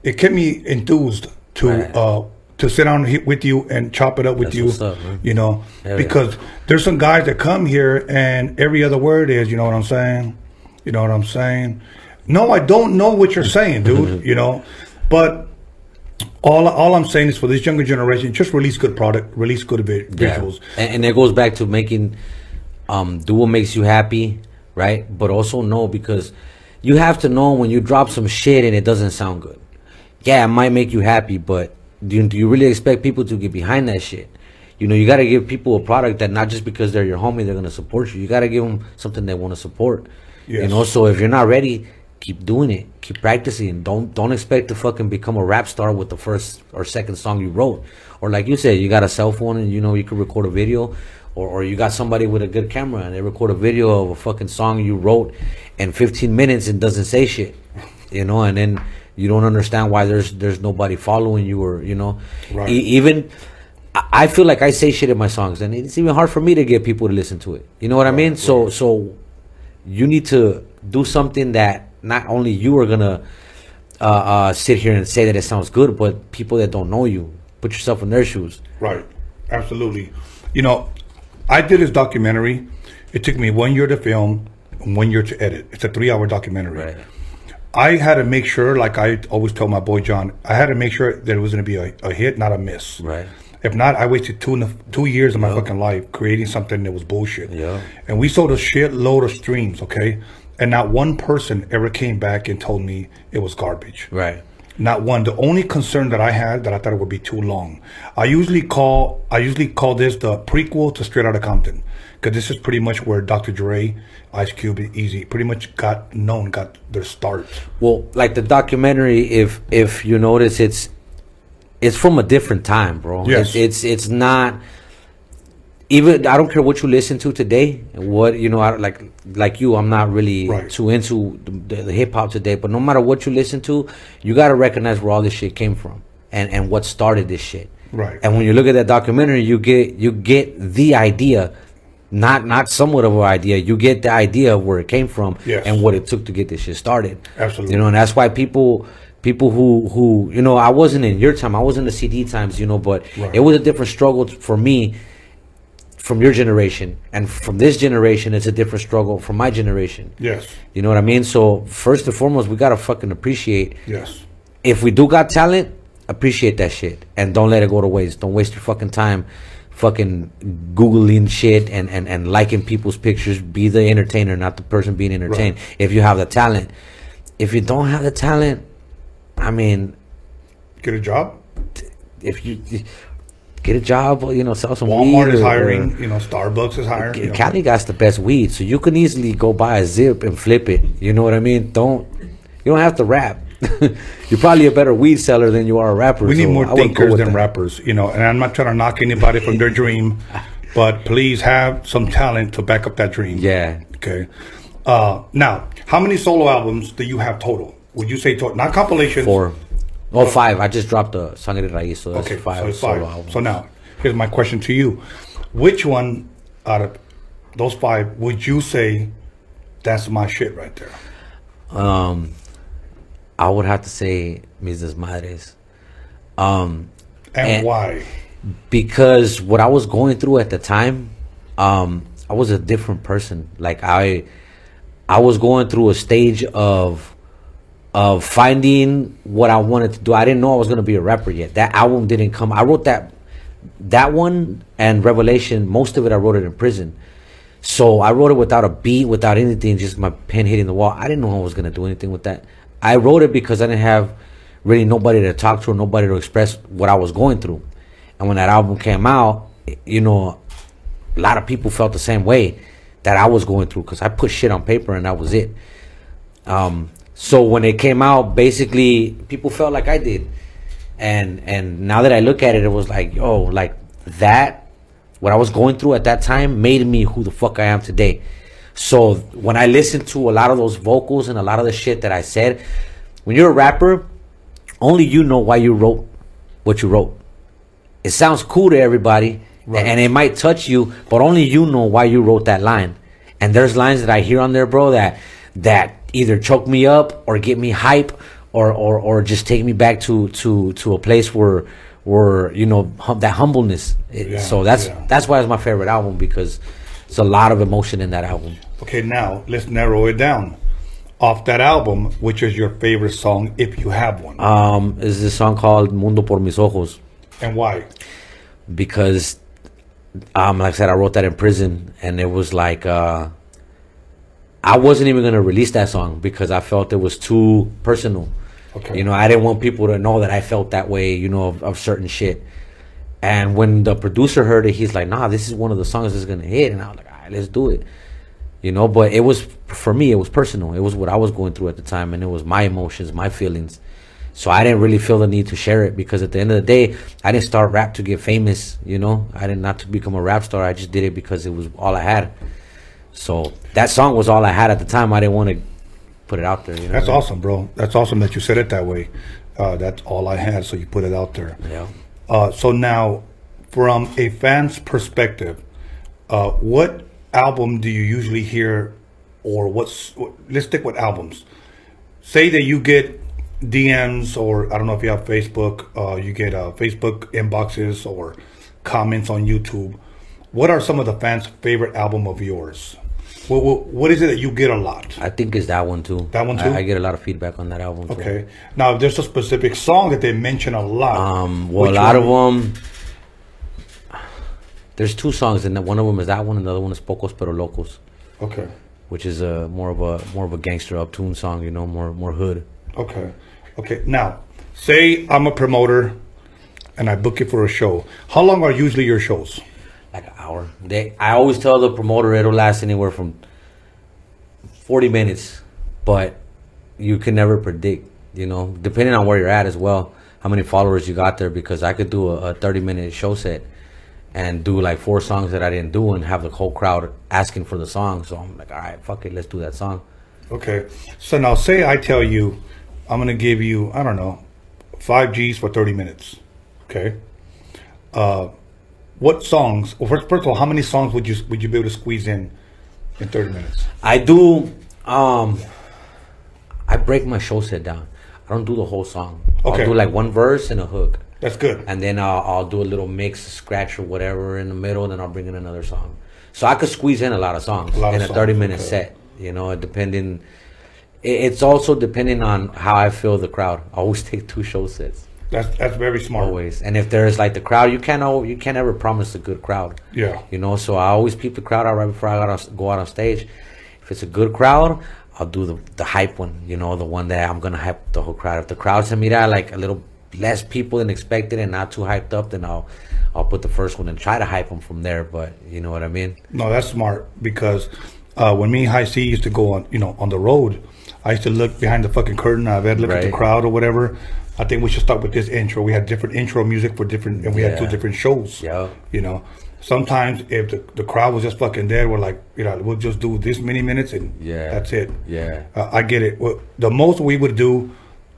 it kept me enthused to Right. uh, to sit down with you and chop it up with That's you. up. You know, Hell yeah. because there's some guys that come here and every other word is, you know what I'm saying? You know what I'm saying? No, I don't know what you're saying, dude. you know, but all all I'm saying is for this younger generation, just release good product, release good vi- visuals. And, and it goes back to making um do what makes you happy, right? But also know because you have to know when you drop some shit and it doesn't sound good. Yeah, it might make you happy, but do you, do you really expect people to get behind that shit? You know, you got to give people a product that not just because they're your homie, they're gonna support you. You got to give them something they want to support. Yes. And also, if you're not ready, keep doing it, keep practicing. Don't don't expect to fucking become a rap star with the first or second song you wrote. Or like you said, you got a cell phone and you know you can record a video, or or you got somebody with a good camera and they record a video of a fucking song you wrote in 15 minutes and doesn't say shit, you know, and then you don't understand why there's there's nobody following you or you know, Right. E- even. I feel like I say shit in my songs, and it's even hard for me to get people to listen to it. You know what I mean? So, so you need to do something that not only you are gonna uh, uh, sit here and say that it sounds good, but people that don't know you, put yourself in their shoes. Right. Absolutely. You know, I did this documentary. It took me one year to film, and one year to edit. It's a three-hour documentary. I had to make sure, like I always tell my boy John, I had to make sure that it was going to be a, a hit, not a miss. Right. If not, I wasted two and a, two years of my fucking life creating something that was bullshit. Yeah. And we sold a shitload of streams, okay? And not one person ever came back and told me it was garbage. Right. Not one. The only concern that I had that I thought it would be too long. I usually call I usually call this the prequel to Straight Outta Compton, because this is pretty much where Dr. Dre, Ice Cube, Eazy pretty much got known, got their start. Well, like the documentary, if if you notice, it's it's from a different time, bro. Yes. It's it's, it's not. Even I don't care what you listen to today. What you know, I, like like you, I'm not really Right. too into the, the, the hip hop today. But no matter what you listen to, you got to recognize where all this shit came from and and what started this shit. Right. And when you look at that documentary, you get you get the idea, not not somewhat of an idea. You get the idea of where it came from Yes. and what it took to get this shit started. Absolutely. You know, and that's why people people who who you know I wasn't in your time. I was in the CD times. You know, but Right. it was a different struggle for me from your generation and from this generation it's a different struggle from my generation Yes. you know what i mean so first and foremost we gotta fucking appreciate Yes. if we do got talent, appreciate that shit and don't let it go to waste. Don't waste your fucking time fucking googling shit and, and, and liking people's pictures. Be the entertainer, not the person being entertained. If you have the talent. If you don't have the talent, I mean, Get a job. if you get a job, you know, sell some Walmart weed is or- hiring. You know, Starbucks is hiring. you know. Cali got the best weed, so you can easily go buy a zip and flip it. You know what I mean? Don't you don't have to rap. You're probably a better weed seller than you are a rapper. We need so more I thinkers than that. rappers, you know. And I'm not trying to knock anybody from their dream, but please have some talent to back up that dream. Yeah. Okay. Uh, now, how many solo albums do you have total? Would you say total? Not compilations. Four. Oh, five. I just dropped the Sangre de Raiz, so that's Okay, five so it's solo five. So now, here's my question to you: Which one out of those five would you say that's my shit right there? Um, I would have to say Mis Desmadres. Um, And, And- why? because what I was going through at the time, um, I was a different person. Like I, I was going through a stage of, of finding what I wanted to do. I didn't know I was gonna be a rapper yet. That album didn't come. I wrote that, that one and Revelation. Most of it I wrote it in prison. So I wrote it without a beat, without anything, just my pen hitting the wall. I didn't know I was gonna do anything with that. I wrote it because I didn't have really nobody to talk to nobody to express what I was going through. And when that album came out, you know, a lot of people felt the same way that I was going through because I put shit on paper and that was it. Um, so when it came out, basically people felt like I did, and and now that I look at it, it was like, yo, like that, what I was going through at that time made me who the fuck I am today. So when I listen to a lot of those vocals and a lot of the shit that I said, when you're a rapper, only you know why you wrote what you wrote. It sounds cool to everybody, Right. and it might touch you, but only you know why you wrote that line. And there's lines that I hear on there, bro, that that either choke me up or get me hype, or or or just take me back to to to a place where where you know hum, that humbleness. Yeah, so that's yeah. that's why it's my favorite album because it's a lot of emotion in that album. Okay, now let's narrow it down. Off that album, which is your favorite song, if you have one, Um, is this song called Mundo por mis ojos. and why? because um like I said I wrote that in prison and it was like uh I wasn't even gonna release that song because I felt it was too personal. Okay. You know, I didn't want people to know that I felt that way, you know, of, of certain shit. And when the producer heard it, he's like, nah, this is one of the songs that's gonna hit and I was like, all right, let's do it. You know, but it was for me, it was personal. It was what I was going through at the time and it was my emotions, my feelings. So I didn't really feel the need to share it because at the end of the day, I didn't start rap to get famous. You know, I didn't not to become a rap star. I just did it because it was all I had. So that song was all I had at the time. I didn't want to put it out there. You know That's what awesome, bro. That's awesome that you said it that way. Uh, that's all I had, so you put it out there. Yeah. Uh, so now, from a fan's perspective, uh, what album do you usually hear, or what's? Let's stick with albums. Say that you get DMs, or I don't know if you have Facebook. Uh, you get uh, Facebook inboxes or comments on YouTube. What are some of the fans' favorite album of yours? What, what, what is it that you get a lot? I think it's that one too. That one too? I, get a lot of feedback on that album. Too. Okay. Now, if there's a specific song that they mention a lot. Um. Well, a lot one? of them. There's two songs, and one of them is that one, and the other one is "Pocos Pero Locos," Okay. which is a more of a more of a gangster uptune song. You know, more more hood. Okay. Okay. Now, say I'm a promoter and I book you for a show. How long are usually your shows? Like an hour. They, I always tell the promoter it'll last anywhere from forty minutes, but you can never predict. You know, depending on where you're at as well, how many followers you got there. Because I could do a, a thirty minute show set and do like four songs that I didn't do and have the whole crowd asking for the song. So I'm like, all right, fuck it, let's do that song. Okay. So now, say I tell you, I'm gonna give you, I don't know, five G's for 30 minutes. Okay. Uh, what songs? Well, first, first of all, how many songs would you would you be able to squeeze in in 30 minutes? I do. Um, I break my show set down. I don't do the whole song. Okay. I'll do like one verse and a hook. That's good. and then I'll, I'll do a little mix, scratch or whatever in the middle, and then I'll bring in another song. So I could squeeze in a lot of songs A lot in of a thirty songs, minute okay. set. You know, depending. it- It's also depending on how I feel the crowd. I always take two show sets, That's that's very smart. always. And if there's like the crowd, you can't you can't ever promise a good crowd. Yeah. You know, so I always peep the crowd out right before I gotta go out on stage. If it's a good crowd, I'll do the the hype one. You know, the one that I'm gonna hype the whole crowd. If the crowd se that like a little less people than expected and not too hyped up, then I'll I'll put the first one and try to hype them from there. But you know what I mean? No, that's smart because uh, when me and Hi-C used to go on, you know, on the road, I used to look behind the fucking curtain. I'd ever look at the crowd or whatever. I think we should start with this intro. We had different intro music for different, and we had two different shows. Yeah. You know, sometimes if the, the crowd was just fucking dead, we're like, you know, we'll just do this many minutes and Yeah. that's it. Yeah. Uh, I get it. Well, the most we would do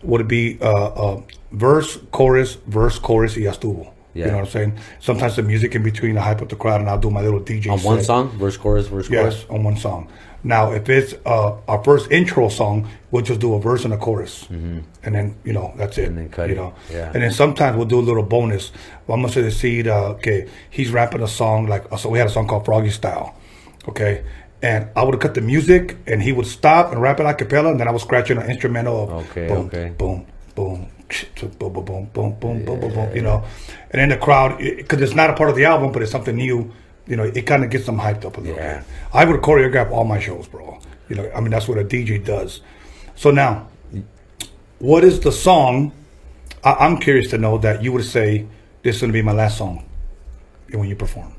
would be uh, uh, verse, chorus, verse, chorus, y estuvo. You know what I'm saying? Sometimes the music in between, I hype up the crowd, and I'll do my little DJ On one song, verse, chorus, verse, chorus. Yes, on one song. Now, if it's uh, our first intro song, we'll just do a verse and a chorus, and then you know that's it. Mm-hmm. And then cut you it. know, Yeah. and then sometimes we'll do a little bonus. Well, I'm gonna say the seed. Uh, okay, he's rapping a song like so. We had a song called Froggy Style. Okay, and I would cut the music, and he would stop and rap it a cappella, and then I was scratching an instrumental of Okay, boom, okay. boom, boom, boom, boom, boom, boom, boom, boom, boom, boom, boom, you know, and then the crowd because it's not a part of the album, but it's something new. You know, it kind of gets them hyped up a little Yeah. bit. I would choreograph all my shows, bro. You know, I mean that's what a DJ does. So now, what is the song? I, I'm curious to know that you would say this is gonna be my last song when you perform.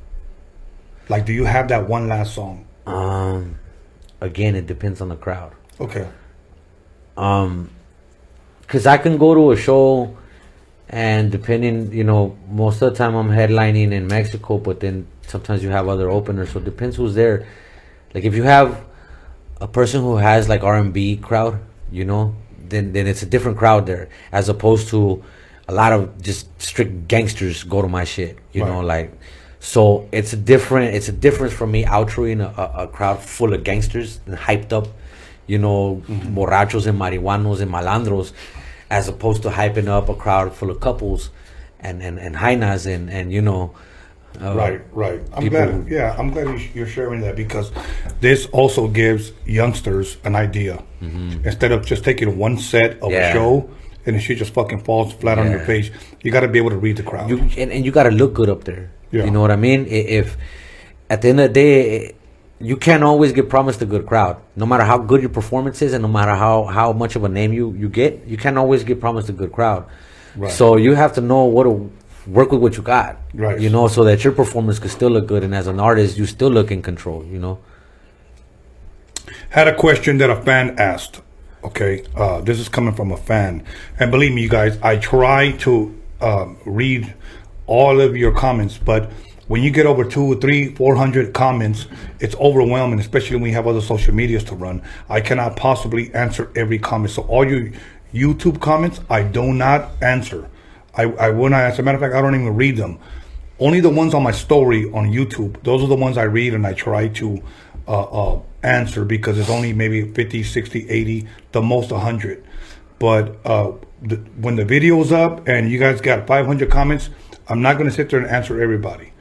Like, do you have that one last song? Um, again, it depends on the crowd. Okay. Um, cause I can go to a show, and depending, you know, most of the time I'm headlining in Mexico, but then sometimes you have other openers. So it depends who's there. Like if you have a person who has like R and B crowd, you know, then then it's a different crowd there, as opposed to a lot of just strict gangsters go to my shit. You know, like. So it's a different. It's a difference for me outroing a, a, a crowd full of gangsters and hyped up, you know, mm-hmm. borrachos and marihuanos and malandros, as opposed to hyping up a crowd full of couples, and and and hainas and and you know, uh, Right, right. I'm glad. Yeah, I'm glad you- you're sharing that because this also gives youngsters an idea instead of just taking one set of Mm-hmm. Yeah. a show and she just fucking falls flat on your face. You got to be able to read the crowd. you and, and you got to look good up there. Yeah. You know what I mean? If at the end of the day, you can't always get promised a good crowd. No matter how good your performance is, and no matter how how much of a name you you get, you can't always get promised a good crowd. Right. So you have to know what to work with what you got. Right. You know, so that your performance could still look good, and as an artist, you still look in control. You know. Had a question that a fan asked. Okay, uh, this is coming from a fan, and believe me, you guys, I try to um, read all of your comments, but when you get over two, three, four hundred comments, it's overwhelming, especially when you have other social medias to run. I cannot possibly answer every comment, so all your YouTube comments, I do not answer. I, I will not answer. Matter of fact, I don't even read them. Only the ones on my story on YouTube. Those are the ones I read and I try to uh, uh, answer because it's only maybe 50, 60, 80, the most 100. But uh, the, when the video's up and you guys got 500 comments, I'm not going to sit there and answer everybody.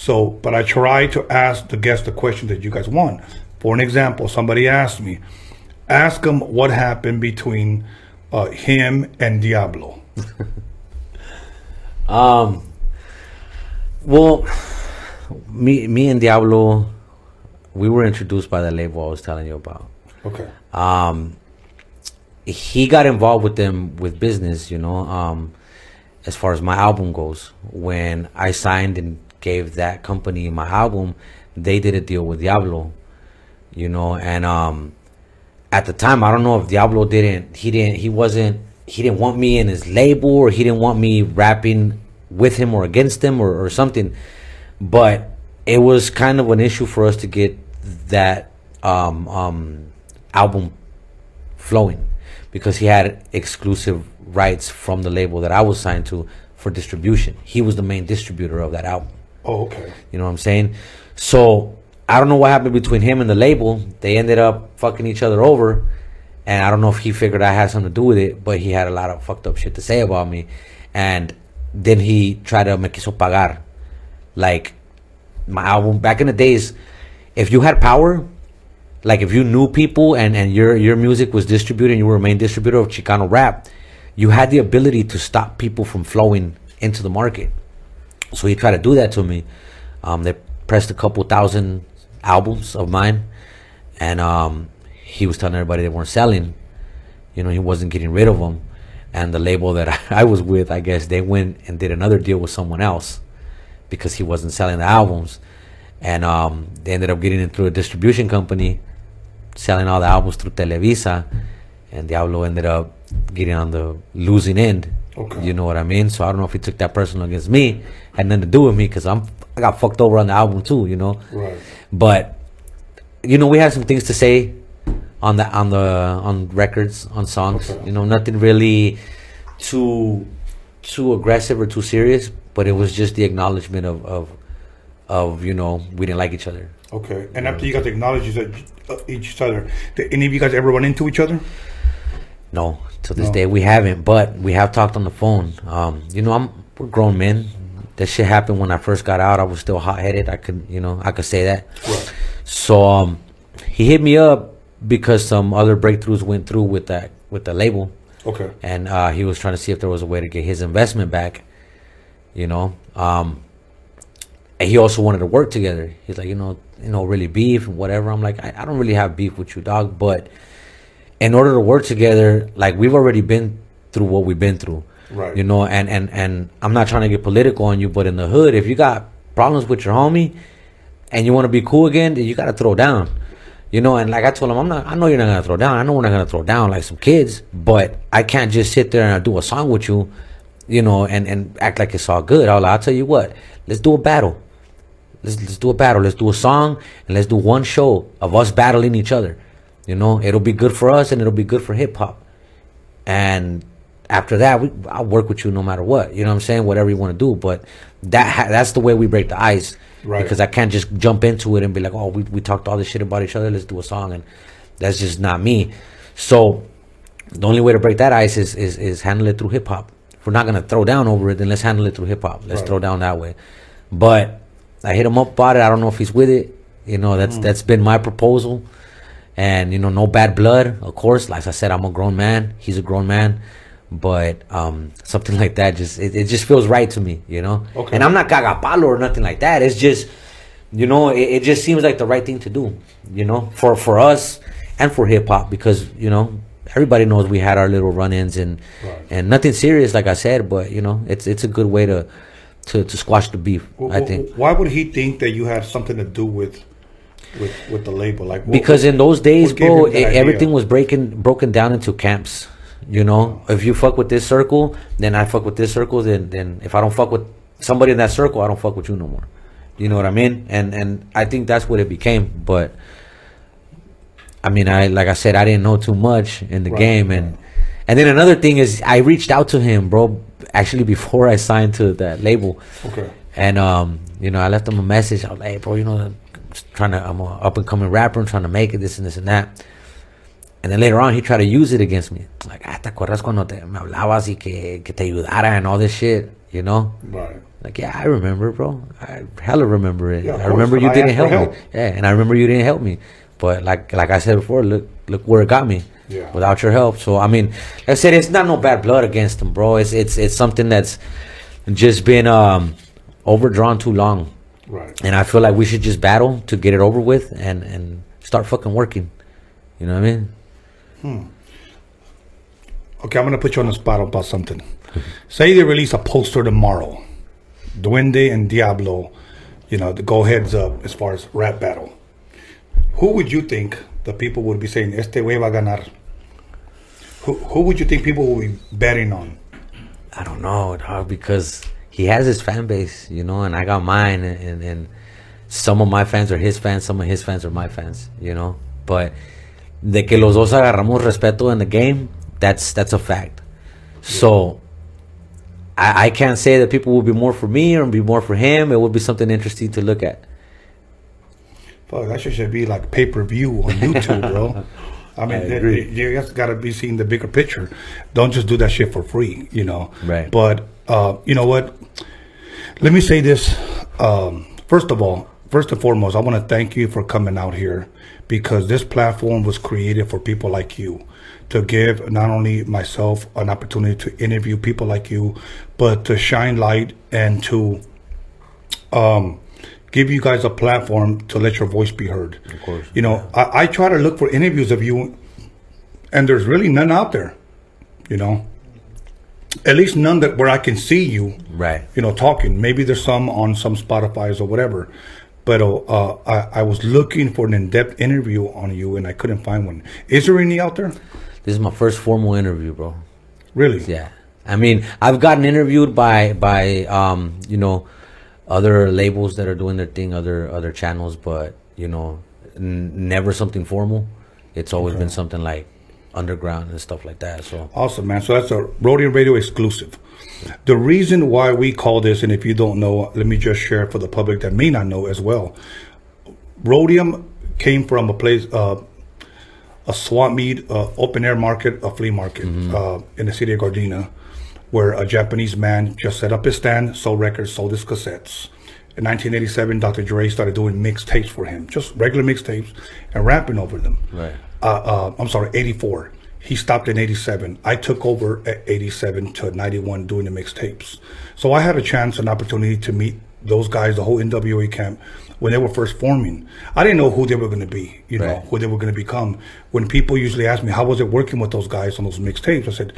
So, but I try to ask the guests the question that you guys want. For an example, somebody asked me, ask him what happened between uh, him and Diablo. Um. Well, me me and Diablo, we were introduced by the label I was telling you about. Okay. um he got involved with them with business you know um as far as my album goes when i signed and gave that company my album they did a deal with diablo you know and um at the time i don't know if diablo didn't he didn't he wasn't he didn't want me in his label or he didn't want me rapping with him or against him or, or something but it was kind of an issue for us to get that um um album flowing because he had exclusive rights from the label that I was signed to for distribution. He was the main distributor of that album. Oh, okay. You know what I'm saying? So I don't know what happened between him and the label. They ended up fucking each other over. And I don't know if he figured I had something to do with it, but he had a lot of fucked up shit to say about me. And then he tried to me quiso pagar. Like my album back in the days, if you had power, like if you knew people and, and your your music was distributed and you were a main distributor of Chicano rap, you had the ability to stop people from flowing into the market. So he tried to do that to me. Um, they pressed a couple thousand albums of mine, and um, he was telling everybody they weren't selling. You know, he wasn't getting rid of them. And the label that I was with, I guess, they went and did another deal with someone else because he wasn't selling the albums. And um, they ended up getting it through a distribution company, selling all the albums through Televisa. And Diablo ended up getting on the losing end. Okay. You know what I mean? So I don't know if he took that personal against me. Had nothing to do with me because I'm I got fucked over on the album too. You know. Right. But you know, we had some things to say on the on the on records on songs. Okay. You know, nothing really too too aggressive or too serious. but it was just the acknowledgement of of of you know we didn't like each other. Okay. And after you guys acknowledge each other- uh, each other, did any of you guys ever run into each other? No, to this No. day we haven't, but we have talked on the phone. Um, you know, I'm we're grown men. That shit happened when I first got out. I was still hot headed. I could, you know, I could say that. Right. So um, he hit me up because some other breakthroughs went through with that with the label, Okay. and uh, he was trying to see if there was a way to get his investment back. You know, um, and he also wanted to work together. He's like, you know, you know, really beef and whatever. I'm like, I, I don't really have beef with you, dog, but in order to work together, like we've already been through what we've been through. Right. You know, and and and I'm not trying to get political on you, but in the hood, if you got problems with your homie and you want to be cool again, then you got to throw down. You know, and like I told him, I'm not. I know you're not gonna throw down. I know we're not gonna throw down like some kids, but I can't just sit there and do a song with you, you know, and and act like it's all good. I'll, I'll tell you what. Let's do a battle. Let's let's do a battle. Let's do a song and let's do one show of us battling each other. You know, it'll be good for us and it'll be good for hip hop. And after that, we, I'll work with you no matter what. You know what I'm saying? Whatever you want to do. But that ha- that's the way we break the ice. Right. Because I can't just jump into it and be like, oh, we, we talked all this shit about each other. Let's do a song. And that's just not me. So the only way to break that ice is is, is handle it through hip hop. If we're not gonna throw down over it, then let's handle it through hip hop. Let's Right. throw down that way. But I hit him up about it. I don't know if he's with it. You know, that's mm. that's been my proposal. And you know, no bad blood, of course. Like I said, I'm a grown man. He's a grown man. But um, something like that just it, it just feels right to me, you know. Okay. And I'm not cagapalo or nothing like that. It's just, you know, it, it just seems like the right thing to do, you know, for for us and for hip hop because you know everybody knows we had our little run-ins and Right. and nothing serious, like I said. But you know, it's it's a good way to to, to squash the beef. Wh- I think. Why would he think that you had something to do with with with the label? Like what- because in those days, bro, idea? everything was breaking broken down into camps. You know, if you fuck with this circle, then I fuck with this circle. Then then if I don't fuck with somebody in that circle, I don't fuck with you no more. You know what I mean? And and I think that's what it became. But I mean, I like I said, I didn't know too much in the Right, game, and right. and then another thing is, I reached out to him, bro. Actually, before I signed to that label, Okay. and um, you know, I left him a message. I was like, hey, bro, you know, trying to, I'm a up and coming rapper. I'm trying to make it, this and this and that. And then later on, he tried to use it against me. Like, ah, ¿te acuerdas cuando te, me hablabas y que, que te ayudara and all this shit? You know? Right. Like, yeah, I remember, bro. I hella remember it. Yeah, I remember you I didn't for help me. Yeah, and I remember you didn't help me. But like, like I said before, look, look where it got me. Yeah. Without your help. So I mean, like I said, it's not no bad blood against him, bro. It's it's it's something that's just been um overdrawn too long. Right. And I feel like we should just battle to get it over with and and start fucking working. You know what I mean? Hmm. Okay, I'm gonna put you on the spot about something. Say they release a poster tomorrow, Duende and Diablo, you know, the go heads up as far as rap battle. Who would you think the people would be saying este way va a ganar? Who who would you think people would be betting on? I don't know, dog, because he has his fan base, you know, and I got mine, and, and, and some of my fans are his fans, some of his fans are my fans, you know. But de que los dos agarramos respeto in the game, that's that's a fact. So I, I can't say that people will be more for me or be more for him. It would be something interesting to look at. Fuck, that shit should be like pay per view on YouTube, bro. I mean, I th- agree. you just gotta be seeing the bigger picture. Don't just do that shit for free, you know. Right. But uh, you know what? Let me say this. Um, first of all, first and foremost, I want to thank you for coming out here because this platform was created for people like you to give not only myself an opportunity to interview people like you, but to shine light and to um, give you guys a platform to let your voice be heard. Of course. You know, I, I try to look for interviews of you, and there's really none out there. You know, at least none that where I can see you. Right. You know, talking. Maybe there's some on some Spotify's or whatever. But uh, I, I was looking for an in-depth interview on you, and I couldn't find one. Is there any out there? This is my first formal interview, bro. Really? Yeah, I mean, I've gotten interviewed by by um, you know other labels that are doing their thing, other other channels, but you know, n- never something formal. It's always been something like underground and stuff like that. So Awesome, man. So that's a Roadium Radio exclusive. The reason why we call this, and if you don't know, let me just share for the public that may not know as well. Roadium came from a place, uh, a swap meet, uh, open air market, a flea market uh, in the city of Gardena, where a Japanese man just set up his stand, sold records, sold his cassettes. In 1987, Dr. Dre started doing mixtapes for him, just regular mixtapes, and rapping over them. Right. Uh, uh, I'm sorry, 84. He stopped in 87. I took over at 87 to 91 doing the mixtapes. So I had a chance, an opportunity to meet those guys, the whole NWA camp, when they were first forming. I didn't know who they were going to be, you know, who they were going to become. When people usually ask me, how was it working with those guys on those mixtapes? I said,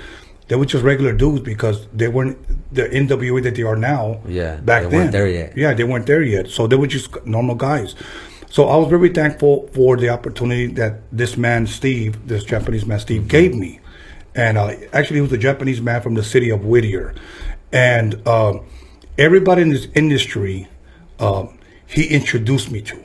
they were just regular dudes because they weren't the NWA that they are now. Yeah, back they then. weren't there yet. Yeah, they weren't there yet. So they were just normal guys. So I was very thankful for the opportunity that this man, Steve, this Japanese man, Steve, gave me. And uh, actually, he was a Japanese man from the city of Whittier. And uh, everybody in this industry, uh, he introduced me to.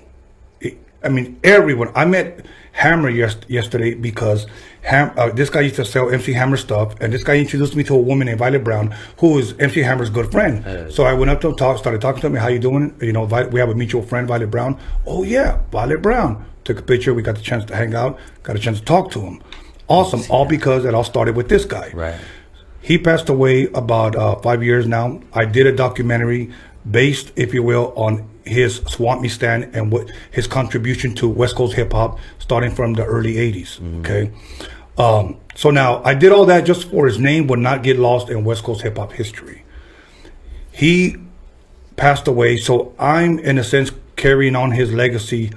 I mean, everyone. I met Hammer yes, yesterday because Ham, uh, this guy used to sell MC Hammer stuff, and this guy introduced me to a woman named Violet Brown, who is MC Hammer's good friend. so I went up to him, talk, started talking to him. How you doing? You know, Vi- we have a mutual friend, Violet Brown. Oh yeah, Violet Brown. Took a picture. We got the chance to hang out. Got a chance to talk to him. Awesome. All because it all started with this guy. right. He passed away about uh, five years now. I did a documentary based, if you will, on his swap meet stand and what his contribution to West Coast hip hop starting from the early 80s. Okay. Um, so now I did all that just for his name would not get lost in West Coast hip hop history. He passed away, so I'm in a sense carrying on his legacy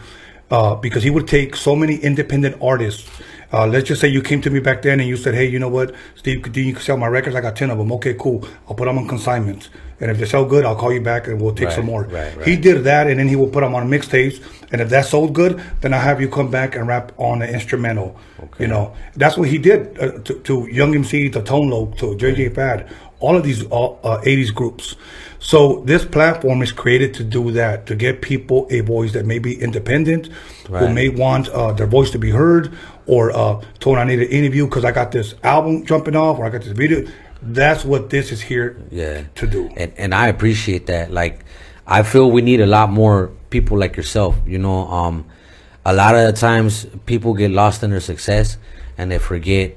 uh, because he would take so many independent artists. Uh, let's just say you came to me back then and you said, "Hey, you know what, Steve? Could you sell my records? I got ten of them. Okay, cool. I'll put them on consignment, and if they sell good, I'll call you back and we'll take Right, some more." right, right. He did that, and then he will put them on mixtapes. And if that sold good, then I'll have you come back and rap on the instrumental. You know, that's what he did uh, to, to Young MC, to Tone Loc, to JJ Fad, all of these uh, uh, 80s groups. So this platform is created to do that, to get people a voice that may be independent, who may want uh, their voice to be heard, or uh, told I need an interview because I got this album jumping off, or I got this video. That's what this is here yeah to do. and and i appreciate that like i feel we need a lot more people like yourself you know um a lot of the times people get lost in their success and they forget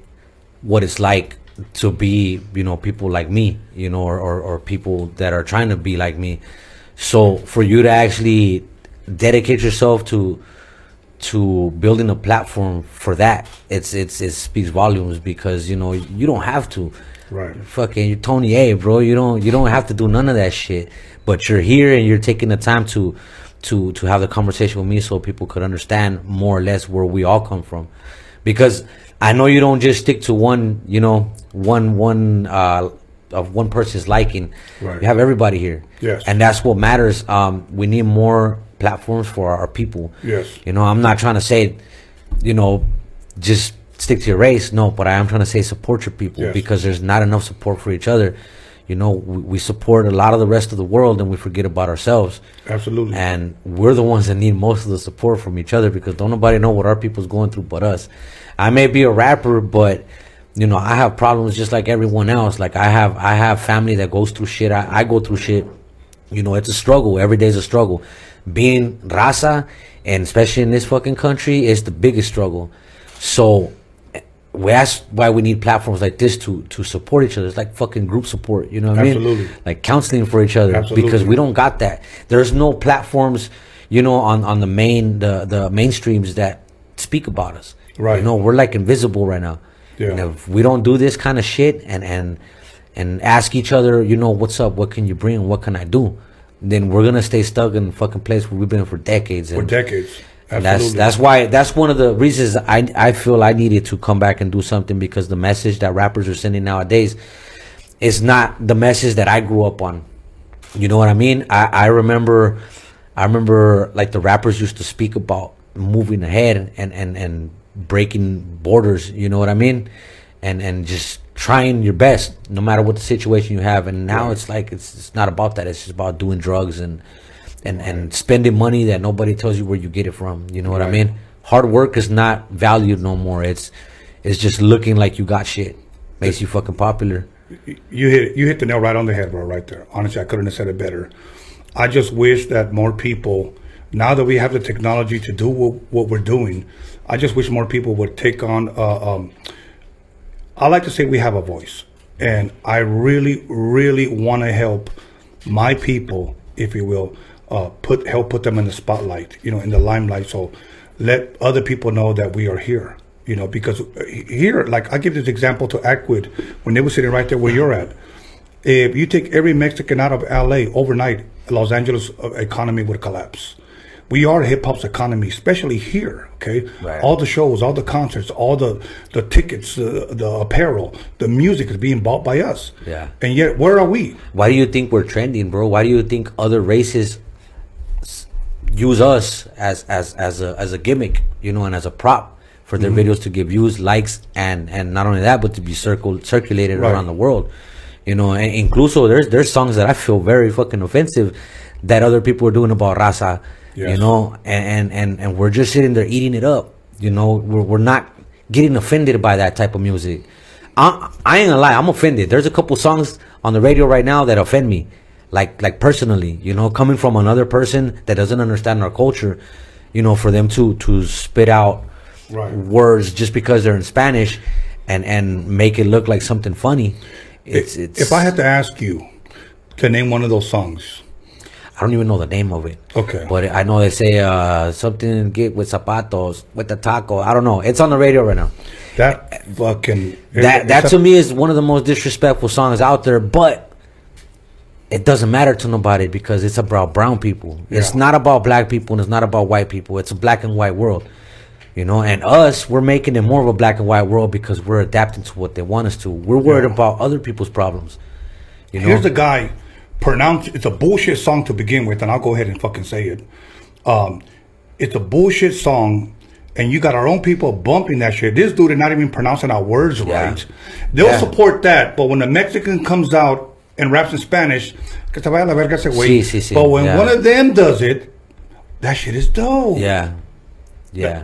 what it's like to be you know people like me you know or, or, or people that are trying to be like me so for you to actually dedicate yourself to to building a platform for that it's it's it speaks volumes because you know you don't have to Right. fucking you're Tony A, bro. You don't you don't have to do none of that shit. But you're here and you're taking the time to to to have the conversation with me so people could understand more or less where we all come from. Because I know you don't just stick to one, you know, one one uh of one person's liking. Right. You have everybody here. Yes. And that's what matters. Um we need more platforms for our people. Yes. You know, I'm not trying to say, you know, just stick to your race. No, but I am trying to say support your people Yes. because there's not enough support for each other. You know, we, we support a lot of the rest of the world and we forget about ourselves. Absolutely. And we're the ones that need most of the support from each other because don't nobody know what our people's going through but us. I may be a rapper, but you know, I have problems just like everyone else. Like I have I have family that goes through shit. I, I go through shit. You know, it's a struggle. Every day's a struggle. Being raza and especially in this fucking country is the biggest struggle. So we that's why we need platforms like this to to support each other. It's like fucking group support, you know what I mean? Like counseling for each other Absolutely. because we don't got that. There's no platforms, you know, on on the main the the mainstreams that speak about us. Right. You know, we're like invisible right now. Yeah. And if we don't do this kind of shit and and and ask each other, you know, what's up? What can you bring? What can I do? Then we're gonna stay stuck in the fucking place where we've been for decades. for decades. and Absolutely. that's that's why that's one of the reasons I I feel I needed to come back and do something because the message that rappers are sending nowadays is not the message that I grew up on. You know what I mean? I I remember I remember like the rappers used to speak about moving ahead and and and breaking borders. You know what I mean? And and just trying your best no matter what the situation you have. And now it's like it's it's not about that. It's just about doing drugs and and and spending money that nobody tells you where you get it from. You know what I mean? Hard work is not valued no more. It's It's just looking like you got shit. Makes you fucking popular. You hit you hit the nail right on the head, bro. Right there. Honestly, I couldn't have said it better. I just wish that more people, now that we have the technology to do what, what we're doing, I just wish more people would take on. Uh, um, I like to say we have a voice, and I really, really want to help my people, if you will, uh, put help put them in the spotlight, you know, in the limelight. So let other people know that we are here, you know, because here, like I give this example to Acquid when they were sitting right there where you're at. If you take every Mexican out of LA overnight, Los Angeles uh, economy would collapse. We are hip hop's economy, especially here. Okay, Right. all the shows, all the concerts, all the the tickets, the the apparel, the music is being bought by us. Yeah. and yet where are we? Why do you think we're trending, bro? Why do you think other races use us as as as a as a gimmick, you know, and as a prop for their mm-hmm. videos to give views, likes, and and not only that, but to be circled circulated Right. around the world, you know. And incluso there's there's songs that I feel very fucking offensive that other people are doing about raza, you know, and, and and and we're just sitting there eating it up, you know. We're we're not getting offended by that type of music. I, I ain't gonna lie, I'm offended. There's a couple songs on the radio right now that offend me, like like personally, you know, coming from another person that doesn't understand our culture, you know, for them to to spit out Right. words just because they're in Spanish, and and make it look like something funny. It's it's. If I had to ask you to name one of those songs, I don't even know the name of it. Okay. But I know they say uh, something get with zapatos with the taco. I don't know. It's on the radio right now. that fucking that that to me is one of the most disrespectful songs out there but it doesn't matter to nobody because it's about brown people Yeah. it's not about black people and it's not about white people it's a black and white world you know and us we're making it more of a black and white world because we're adapting to what they want us to we're worried Yeah. about other people's problems you know Here's the guy. Pronounce it's a bullshit song to begin with, and I'll go ahead and fucking say it. Um, it's a bullshit song, and you got our own people bumping that shit. This dude is not even pronouncing our words Yeah. right. They'll Yeah. support that, but when the Mexican comes out and raps in Spanish, que te vaya la verga ese güey. Sí, sí, sí, But when yeah. one of them does it, that shit is dope. yeah yeah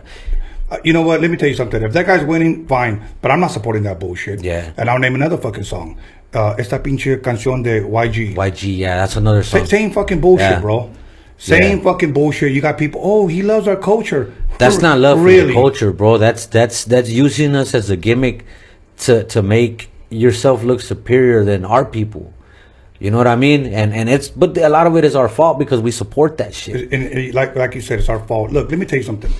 Uh, you know what? Let me tell you something. If that guy's winning, fine. But I'm not supporting that bullshit. Yeah. And I'll name another fucking song. Uh, esta pinche canción de YG. YG yeah that's another song Same fucking bullshit, Yeah. bro. Same Yeah. fucking bullshit. You got people. Oh, he loves our culture. That's not love for really. the culture, bro. That's that's that's using us as a gimmick to to make yourself look superior than our people. You know what I mean? And and it's but a lot of it is our fault because we support that shit. And, and like like you said, it's our fault. Look, let me tell you something.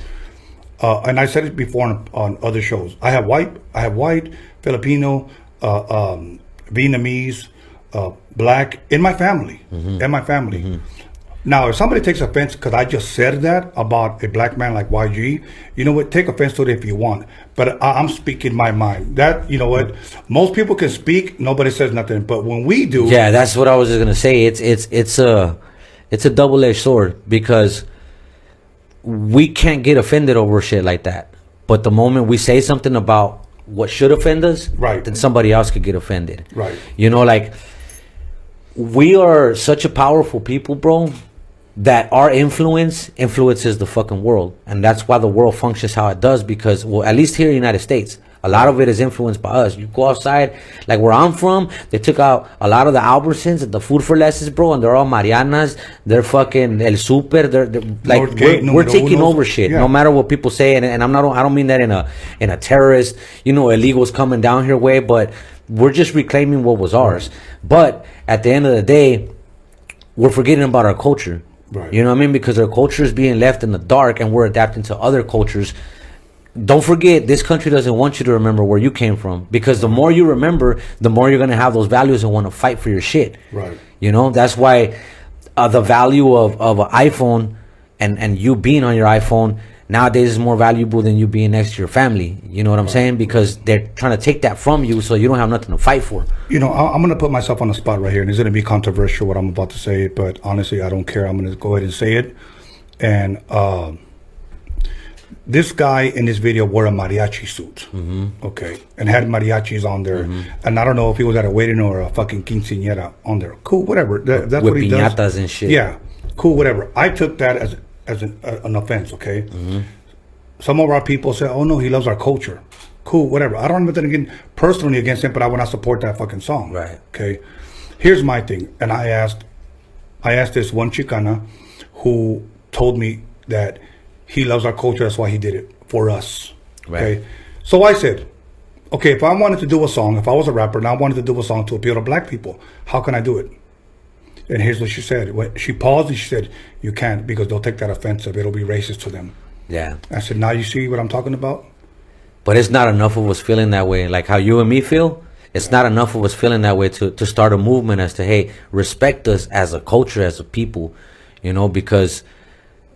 Uh, and I said it before on, on other shows. I have white, I have white, Filipino, uh, um, Vietnamese, uh, black in my family. Mm-hmm. In my family. Now, if somebody takes offense because I just said that about a black man like YG, you know what? Take offense to it if you want. But I, I'm speaking my mind. That you know what? Most people can speak. Nobody says nothing. But when we do, Yeah, that's what I was just gonna say. It's it's it's a it's a double edged sword because we can't get offended over shit like that. But the moment we say something about what should offend us, Right. then somebody else could get offended. Right. You know, like we are such a powerful people, bro, that our influence influences the fucking world. And that's why the world functions how it does because well, at least here in the United States, a lot of it is influenced by us. You go outside, like where I'm from, they took out a lot of the Albertsons and the Food 4 Lesses, bro, and they're all Mariana's. They're fucking El Super. They're, they're like Northgate, we're, we're taking unos. over shit. Yeah. No matter what people say, and, and I'm not. I don't mean that in a in a terrorist, you know, illegals coming down here way, but we're just reclaiming what was ours. But at the end of the day, we're forgetting about our culture. Right. You know what I mean? Because our culture is being left in the dark, and we're adapting to other cultures. Don't forget, this country doesn't want you to remember where you came from. Because the more you remember, the more you're gonna have those values and want to fight for your shit. Right. You know, that's why uh, the value of, of an iPhone and, and you being on your iPhone nowadays is more valuable than you being next to your family. You know what I'm saying? Because they're trying to take that from you so you don't have nothing to fight for. You know, I- I'm going to put myself on the spot right here, and it's going to be controversial what I'm about to say, but honestly, I don't care. I'm going to go ahead and say it. And um this guy in this video wore a mariachi suit, mm-hmm. okay, and had mariachis on there. And I don't know if he was at a wedding or a fucking quinceañera on there. Cool, whatever. That, that's With what he does. piñatas and shit. Yeah, cool, whatever. I took that as as an, uh, an offense. Okay. Some of our people say, "Oh no, he loves our culture." Cool, whatever. I don't have nothing again personally against him, but I would not support that fucking song. Right. Okay. Here's my thing, and I asked, I asked this one Chicana, who told me that he loves our culture. That's why he did it for us. Right. Okay. So I said, okay, if I wanted to do a song, if I was a rapper and I wanted to do a song to appeal to black people, how can I do it? And here's what she said. She paused and she said, "You can't because they'll take that offensive. It'll be racist to them." Yeah. I said, "Now you see what I'm talking about." But it's not enough of us feeling that way. Like how you and me feel, it's not enough of us feeling that way to, to start a movement as to, hey, respect us as a culture, as a people, you know, because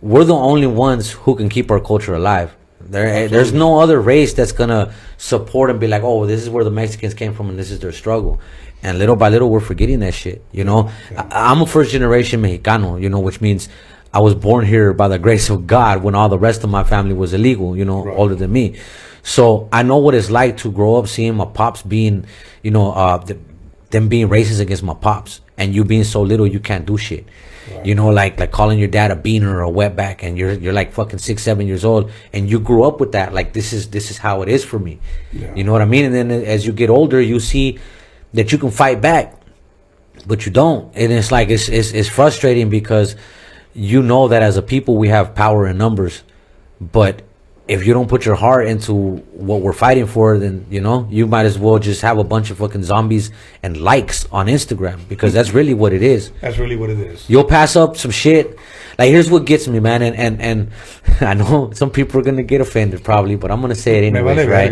we're the only ones who can keep our culture alive. There, there's no other race that's gonna support and be like, oh, this is where the Mexicans came from and this is their struggle. And little by little, we're forgetting that shit. You know, I, I'm a first generation Mexicano. You know, which means I was born here by the grace of God when all the rest of my family was illegal. You know, Right. older than me. So I know what it's like to grow up seeing my pops being, you know, uh, th- them being racist against my pops, and you being so little you can't do shit. You know, like like calling your dad a beaner or a wetback, and you're you're like fucking six, seven years old, and you grew up with that. Like this is this is how it is for me. Yeah. You know what I mean? And then as you get older, you see that you can fight back, but you don't, and it's like it's it's, it's frustrating because you know that as a people we have power in numbers, but if you don't put your heart into what we're fighting for, then you know you might as well just have a bunch of fucking zombies and likes on Instagram because that's really what it is. That's really what it is. You'll pass up some shit. Like here's what gets me, man, and and and I know some people are gonna get offended probably, but I'm gonna say it anyways, right?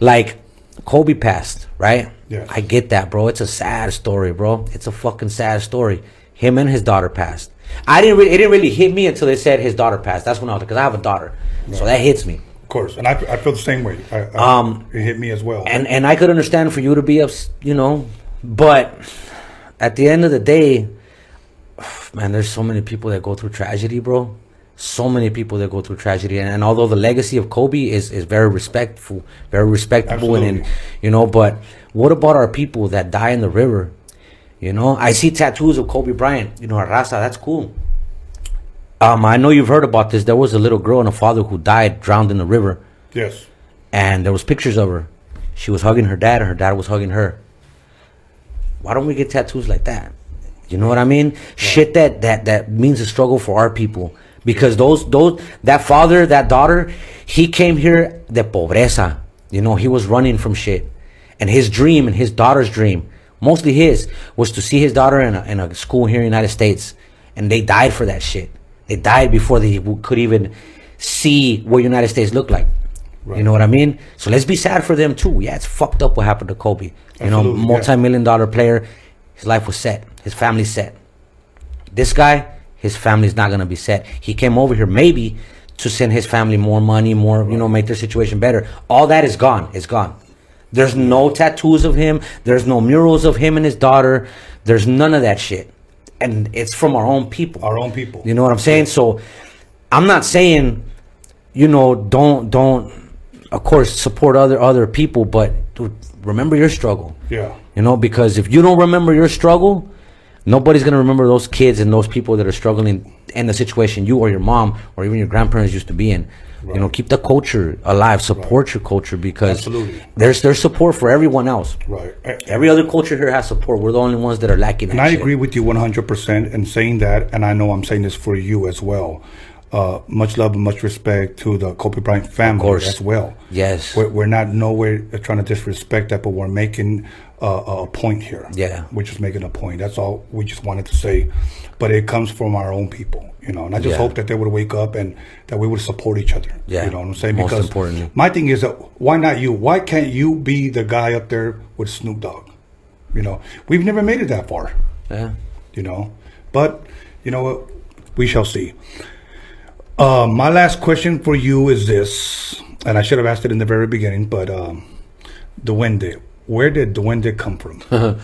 Like Kobe passed, right? Yes. I get that, bro. It's a sad story, bro. It's a fucking sad story. Him and his daughter passed. I didn't. Really, it didn't really hit me until they said his daughter passed. That's when I was because I have a daughter, so that hits me. Of course, and I, I feel the same way. I, I, Um, it hit me as well. and and I could understand for you to be ups, you know, but at the end of the day, man, there's so many people that go through tragedy, bro. So many people that go through tragedy, and, and although the legacy of Kobe is is very respectful, very respectable, and, and Absolutely. you know, but what about our people that die in the river? You know, I see tattoos of Kobe Bryant. You know, Raza, that's cool. Um, I know you've heard about this. There was a little girl and a father who died drowned in the river yes, and there was pictures of her. She was hugging her dad, and her dad was hugging her. Why don't we get tattoos like that? You know what I mean? Shit that that that means a struggle for our people because those those that father that daughter he came here de pobreza. You know he was running from shit, and his dream and his daughter's dream, mostly his, was to see his daughter in a, in a school here in the United States, and they died for that shit. They died before they could even see what United States looked like. You know what I mean? So let's be sad for them too. Yeah, it's fucked up what happened to Kobe. You know, Absolutely, multi-million dollar player. His life was set. His family's set. This guy, his family's not gonna be set. He came over here maybe to send his family more money, more you know, make their situation better. All that is gone. It's gone. There's no tattoos of him. There's no murals of him and his daughter. There's none of that shit. And it's from our own people. our own people. You know what I'm saying? So I'm not saying, you know, don't don't of course support other other people, but dude, remember your struggle. Yeah. You know, because if you don't remember your struggle, nobody's gonna remember those kids and those people that are struggling in the situation you or your mom or even your grandparents used to be in. You know, keep the culture alive, support your culture because Absolutely. there's there's support for everyone else. Right. Every other culture here has support. We're the only ones that are lacking. And I shit. agree with you 100% in saying that, and I know I'm saying this for you as well. Uh, much love and much respect to the Kobe Bryant family course. as well. Yes. We're, we're not nowhere trying to disrespect that, but we're making uh, a point here. Yeah. We're just making a point. That's all we just wanted to say. But it comes from our own people, you know. And I just Yeah. hope that they would wake up and that we would support each other. Yeah. You know what I'm saying? Most because my thing is that why not you? Why can't you be the guy up there with Snoop Dogg? You know, we've never made it that far Yeah. you know. But you know what? We shall see. Uh, my last question for you is this, and I should have asked it in the very beginning, but um, Duende. Where did Duende come from?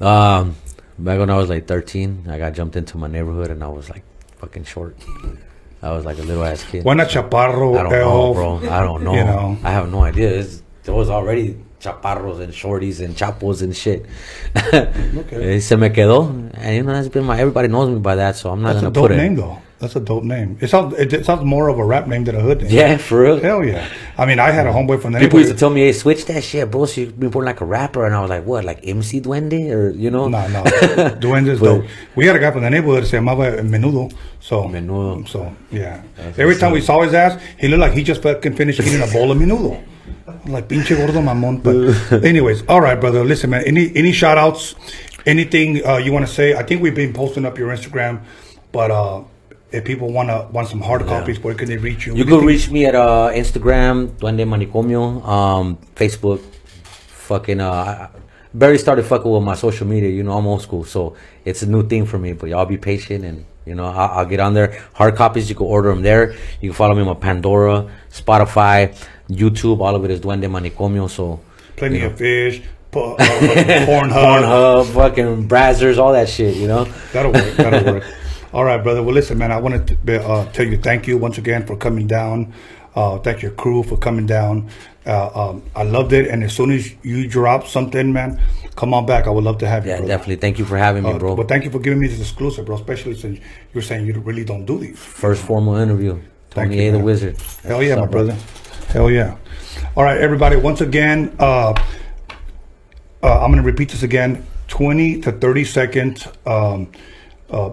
Um, back when I was like 13, I got jumped into my neighborhood and I was like fucking short. I was like a little ass kid. Why not Chaparro? I don't know, bro. I don't know. You know. I have no idea. It's, there was already chaparros and shorties and chapos and shit. okay. Eh, se me quedó, and you know that's been my. Everybody knows me by that, so I'm not That's gonna dope put it. name, though. That's a dope name. It sounds it, it sounds more of a rap name than a hood name. Yeah, for real. Hell yeah. I mean, I had a homeboy from the People used to neighborhood. tell me, "Hey, switch that shit, bro. So you be born like a rapper," and I was like, "What, like MC Duende, or you know?" No, no. Duendes, dope. We had a guy from the neighborhood that se llamaba Menudo. So, Menudo. So, yeah. That's Every time we saw his ass, he looked like he just fucking finished eating a bowl of Menudo. I'm like, pinche gordo mamón. But, anyways, all right, brother. Listen, man. Any any shout outs? Anything uh, you want to say? I think we've been posting up your Instagram, but uh, if people want to want some hard copies, where can they reach you? You can reach me at uh, Instagram, Duende Manicomio, um, Facebook, fucking. Uh, I- Barry started fucking with my social media. You know, I'm old school, so it's a new thing for me. But y'all be patient, and you know, I'll, I'll get on there. Hard copies, you can order them there. You can follow me on Pandora, Spotify, YouTube. All of it is Duende Manicomio. So Plenty you know. of fish, uh, Pornhub. Pornhub, fucking Brazzers, all that shit. You know. That'll work. That'll work. All right, brother. Well, listen, man. I want to uh, tell you thank you once again for coming down. Uh, thank your crew for coming down. Uh, um, I loved it, and as soon as you drop something, man, come on back. I would love to have you. Yeah, brother. definitely. Thank you for having me, Uh, bro. But thank you for giving me this exclusive, bro. Especially since you're saying you really don't do these. First formal interview. Tony you, A. the man. Wizard. Hell yeah, my up, brother. Hell yeah. All right, everybody. Once again, uh, uh, I'm going to repeat this again 20 to 30 second, um, uh,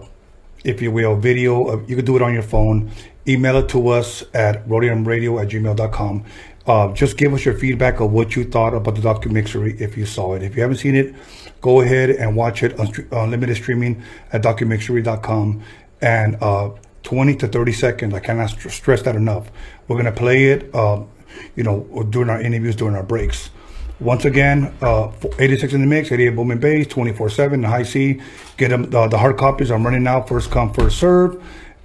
if you will, video. Uh, you can do it on your phone. Email it to us at roadiumradio at gmail.com. Uh, just give us your feedback of what you thought about the documentary if you saw it. If you haven't seen it, go ahead and watch it on stre- unlimited streaming at documentary.com. And uh, 20 to 30 seconds, I cannot st- stress that enough. We're going to play it, um, you know, during our interviews, during our breaks. Once again, uh, 86 in the mix, 88 boom and bass, 24 7, the Hi-C. Get them, uh, the hard copies. I'm running out, first come, first serve.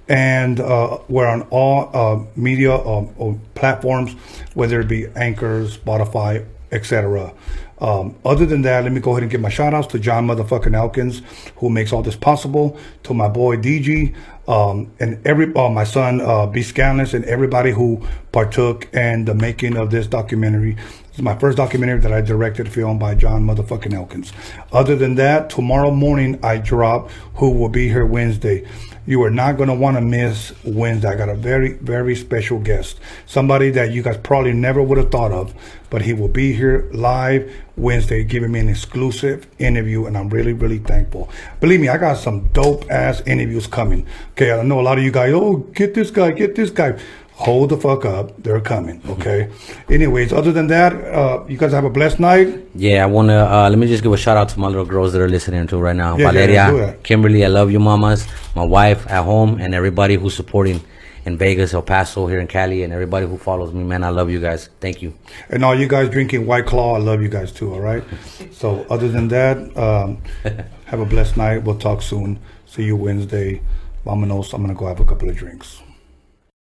And uh, we're on all uh, media um, uh, platforms, whether it be Anchor, Spotify, etc. Um, other than that, let me go ahead and give my shout outs to John motherfucking Elkins, who makes all this possible, to my boy DG, um, and every uh, my son uh, B Scanless, and everybody who partook in the making of this documentary. My first documentary that I directed, filmed by John motherfucking Elkins. Other than that, tomorrow morning I drop who will be here Wednesday. You are not going to want to miss Wednesday. I got a very, very special guest. Somebody that you guys probably never would have thought of, but he will be here live Wednesday giving me an exclusive interview, and I'm really, really thankful. Believe me, I got some dope ass interviews coming. Okay, I know a lot of you guys, oh, get this guy, get this guy. Hold the fuck up. They're coming, okay? Anyways, other than that, uh, you guys have a blessed night. Yeah, I wanna uh, let me just give a shout out to my little girls that are listening to right now. Yeah, yeah, Valeria, that. Kimberly, I love you, mamas. My wife at home, and everybody who's supporting in Vegas, El Paso, here in Cali, and everybody who follows me. Man, I love you guys. Thank you. And all you guys drinking White Claw, I love you guys too, all right? So, other than that, um, have a blessed night. We'll talk soon. See you Wednesday. Vamonos. I'm going to go have a couple of drinks.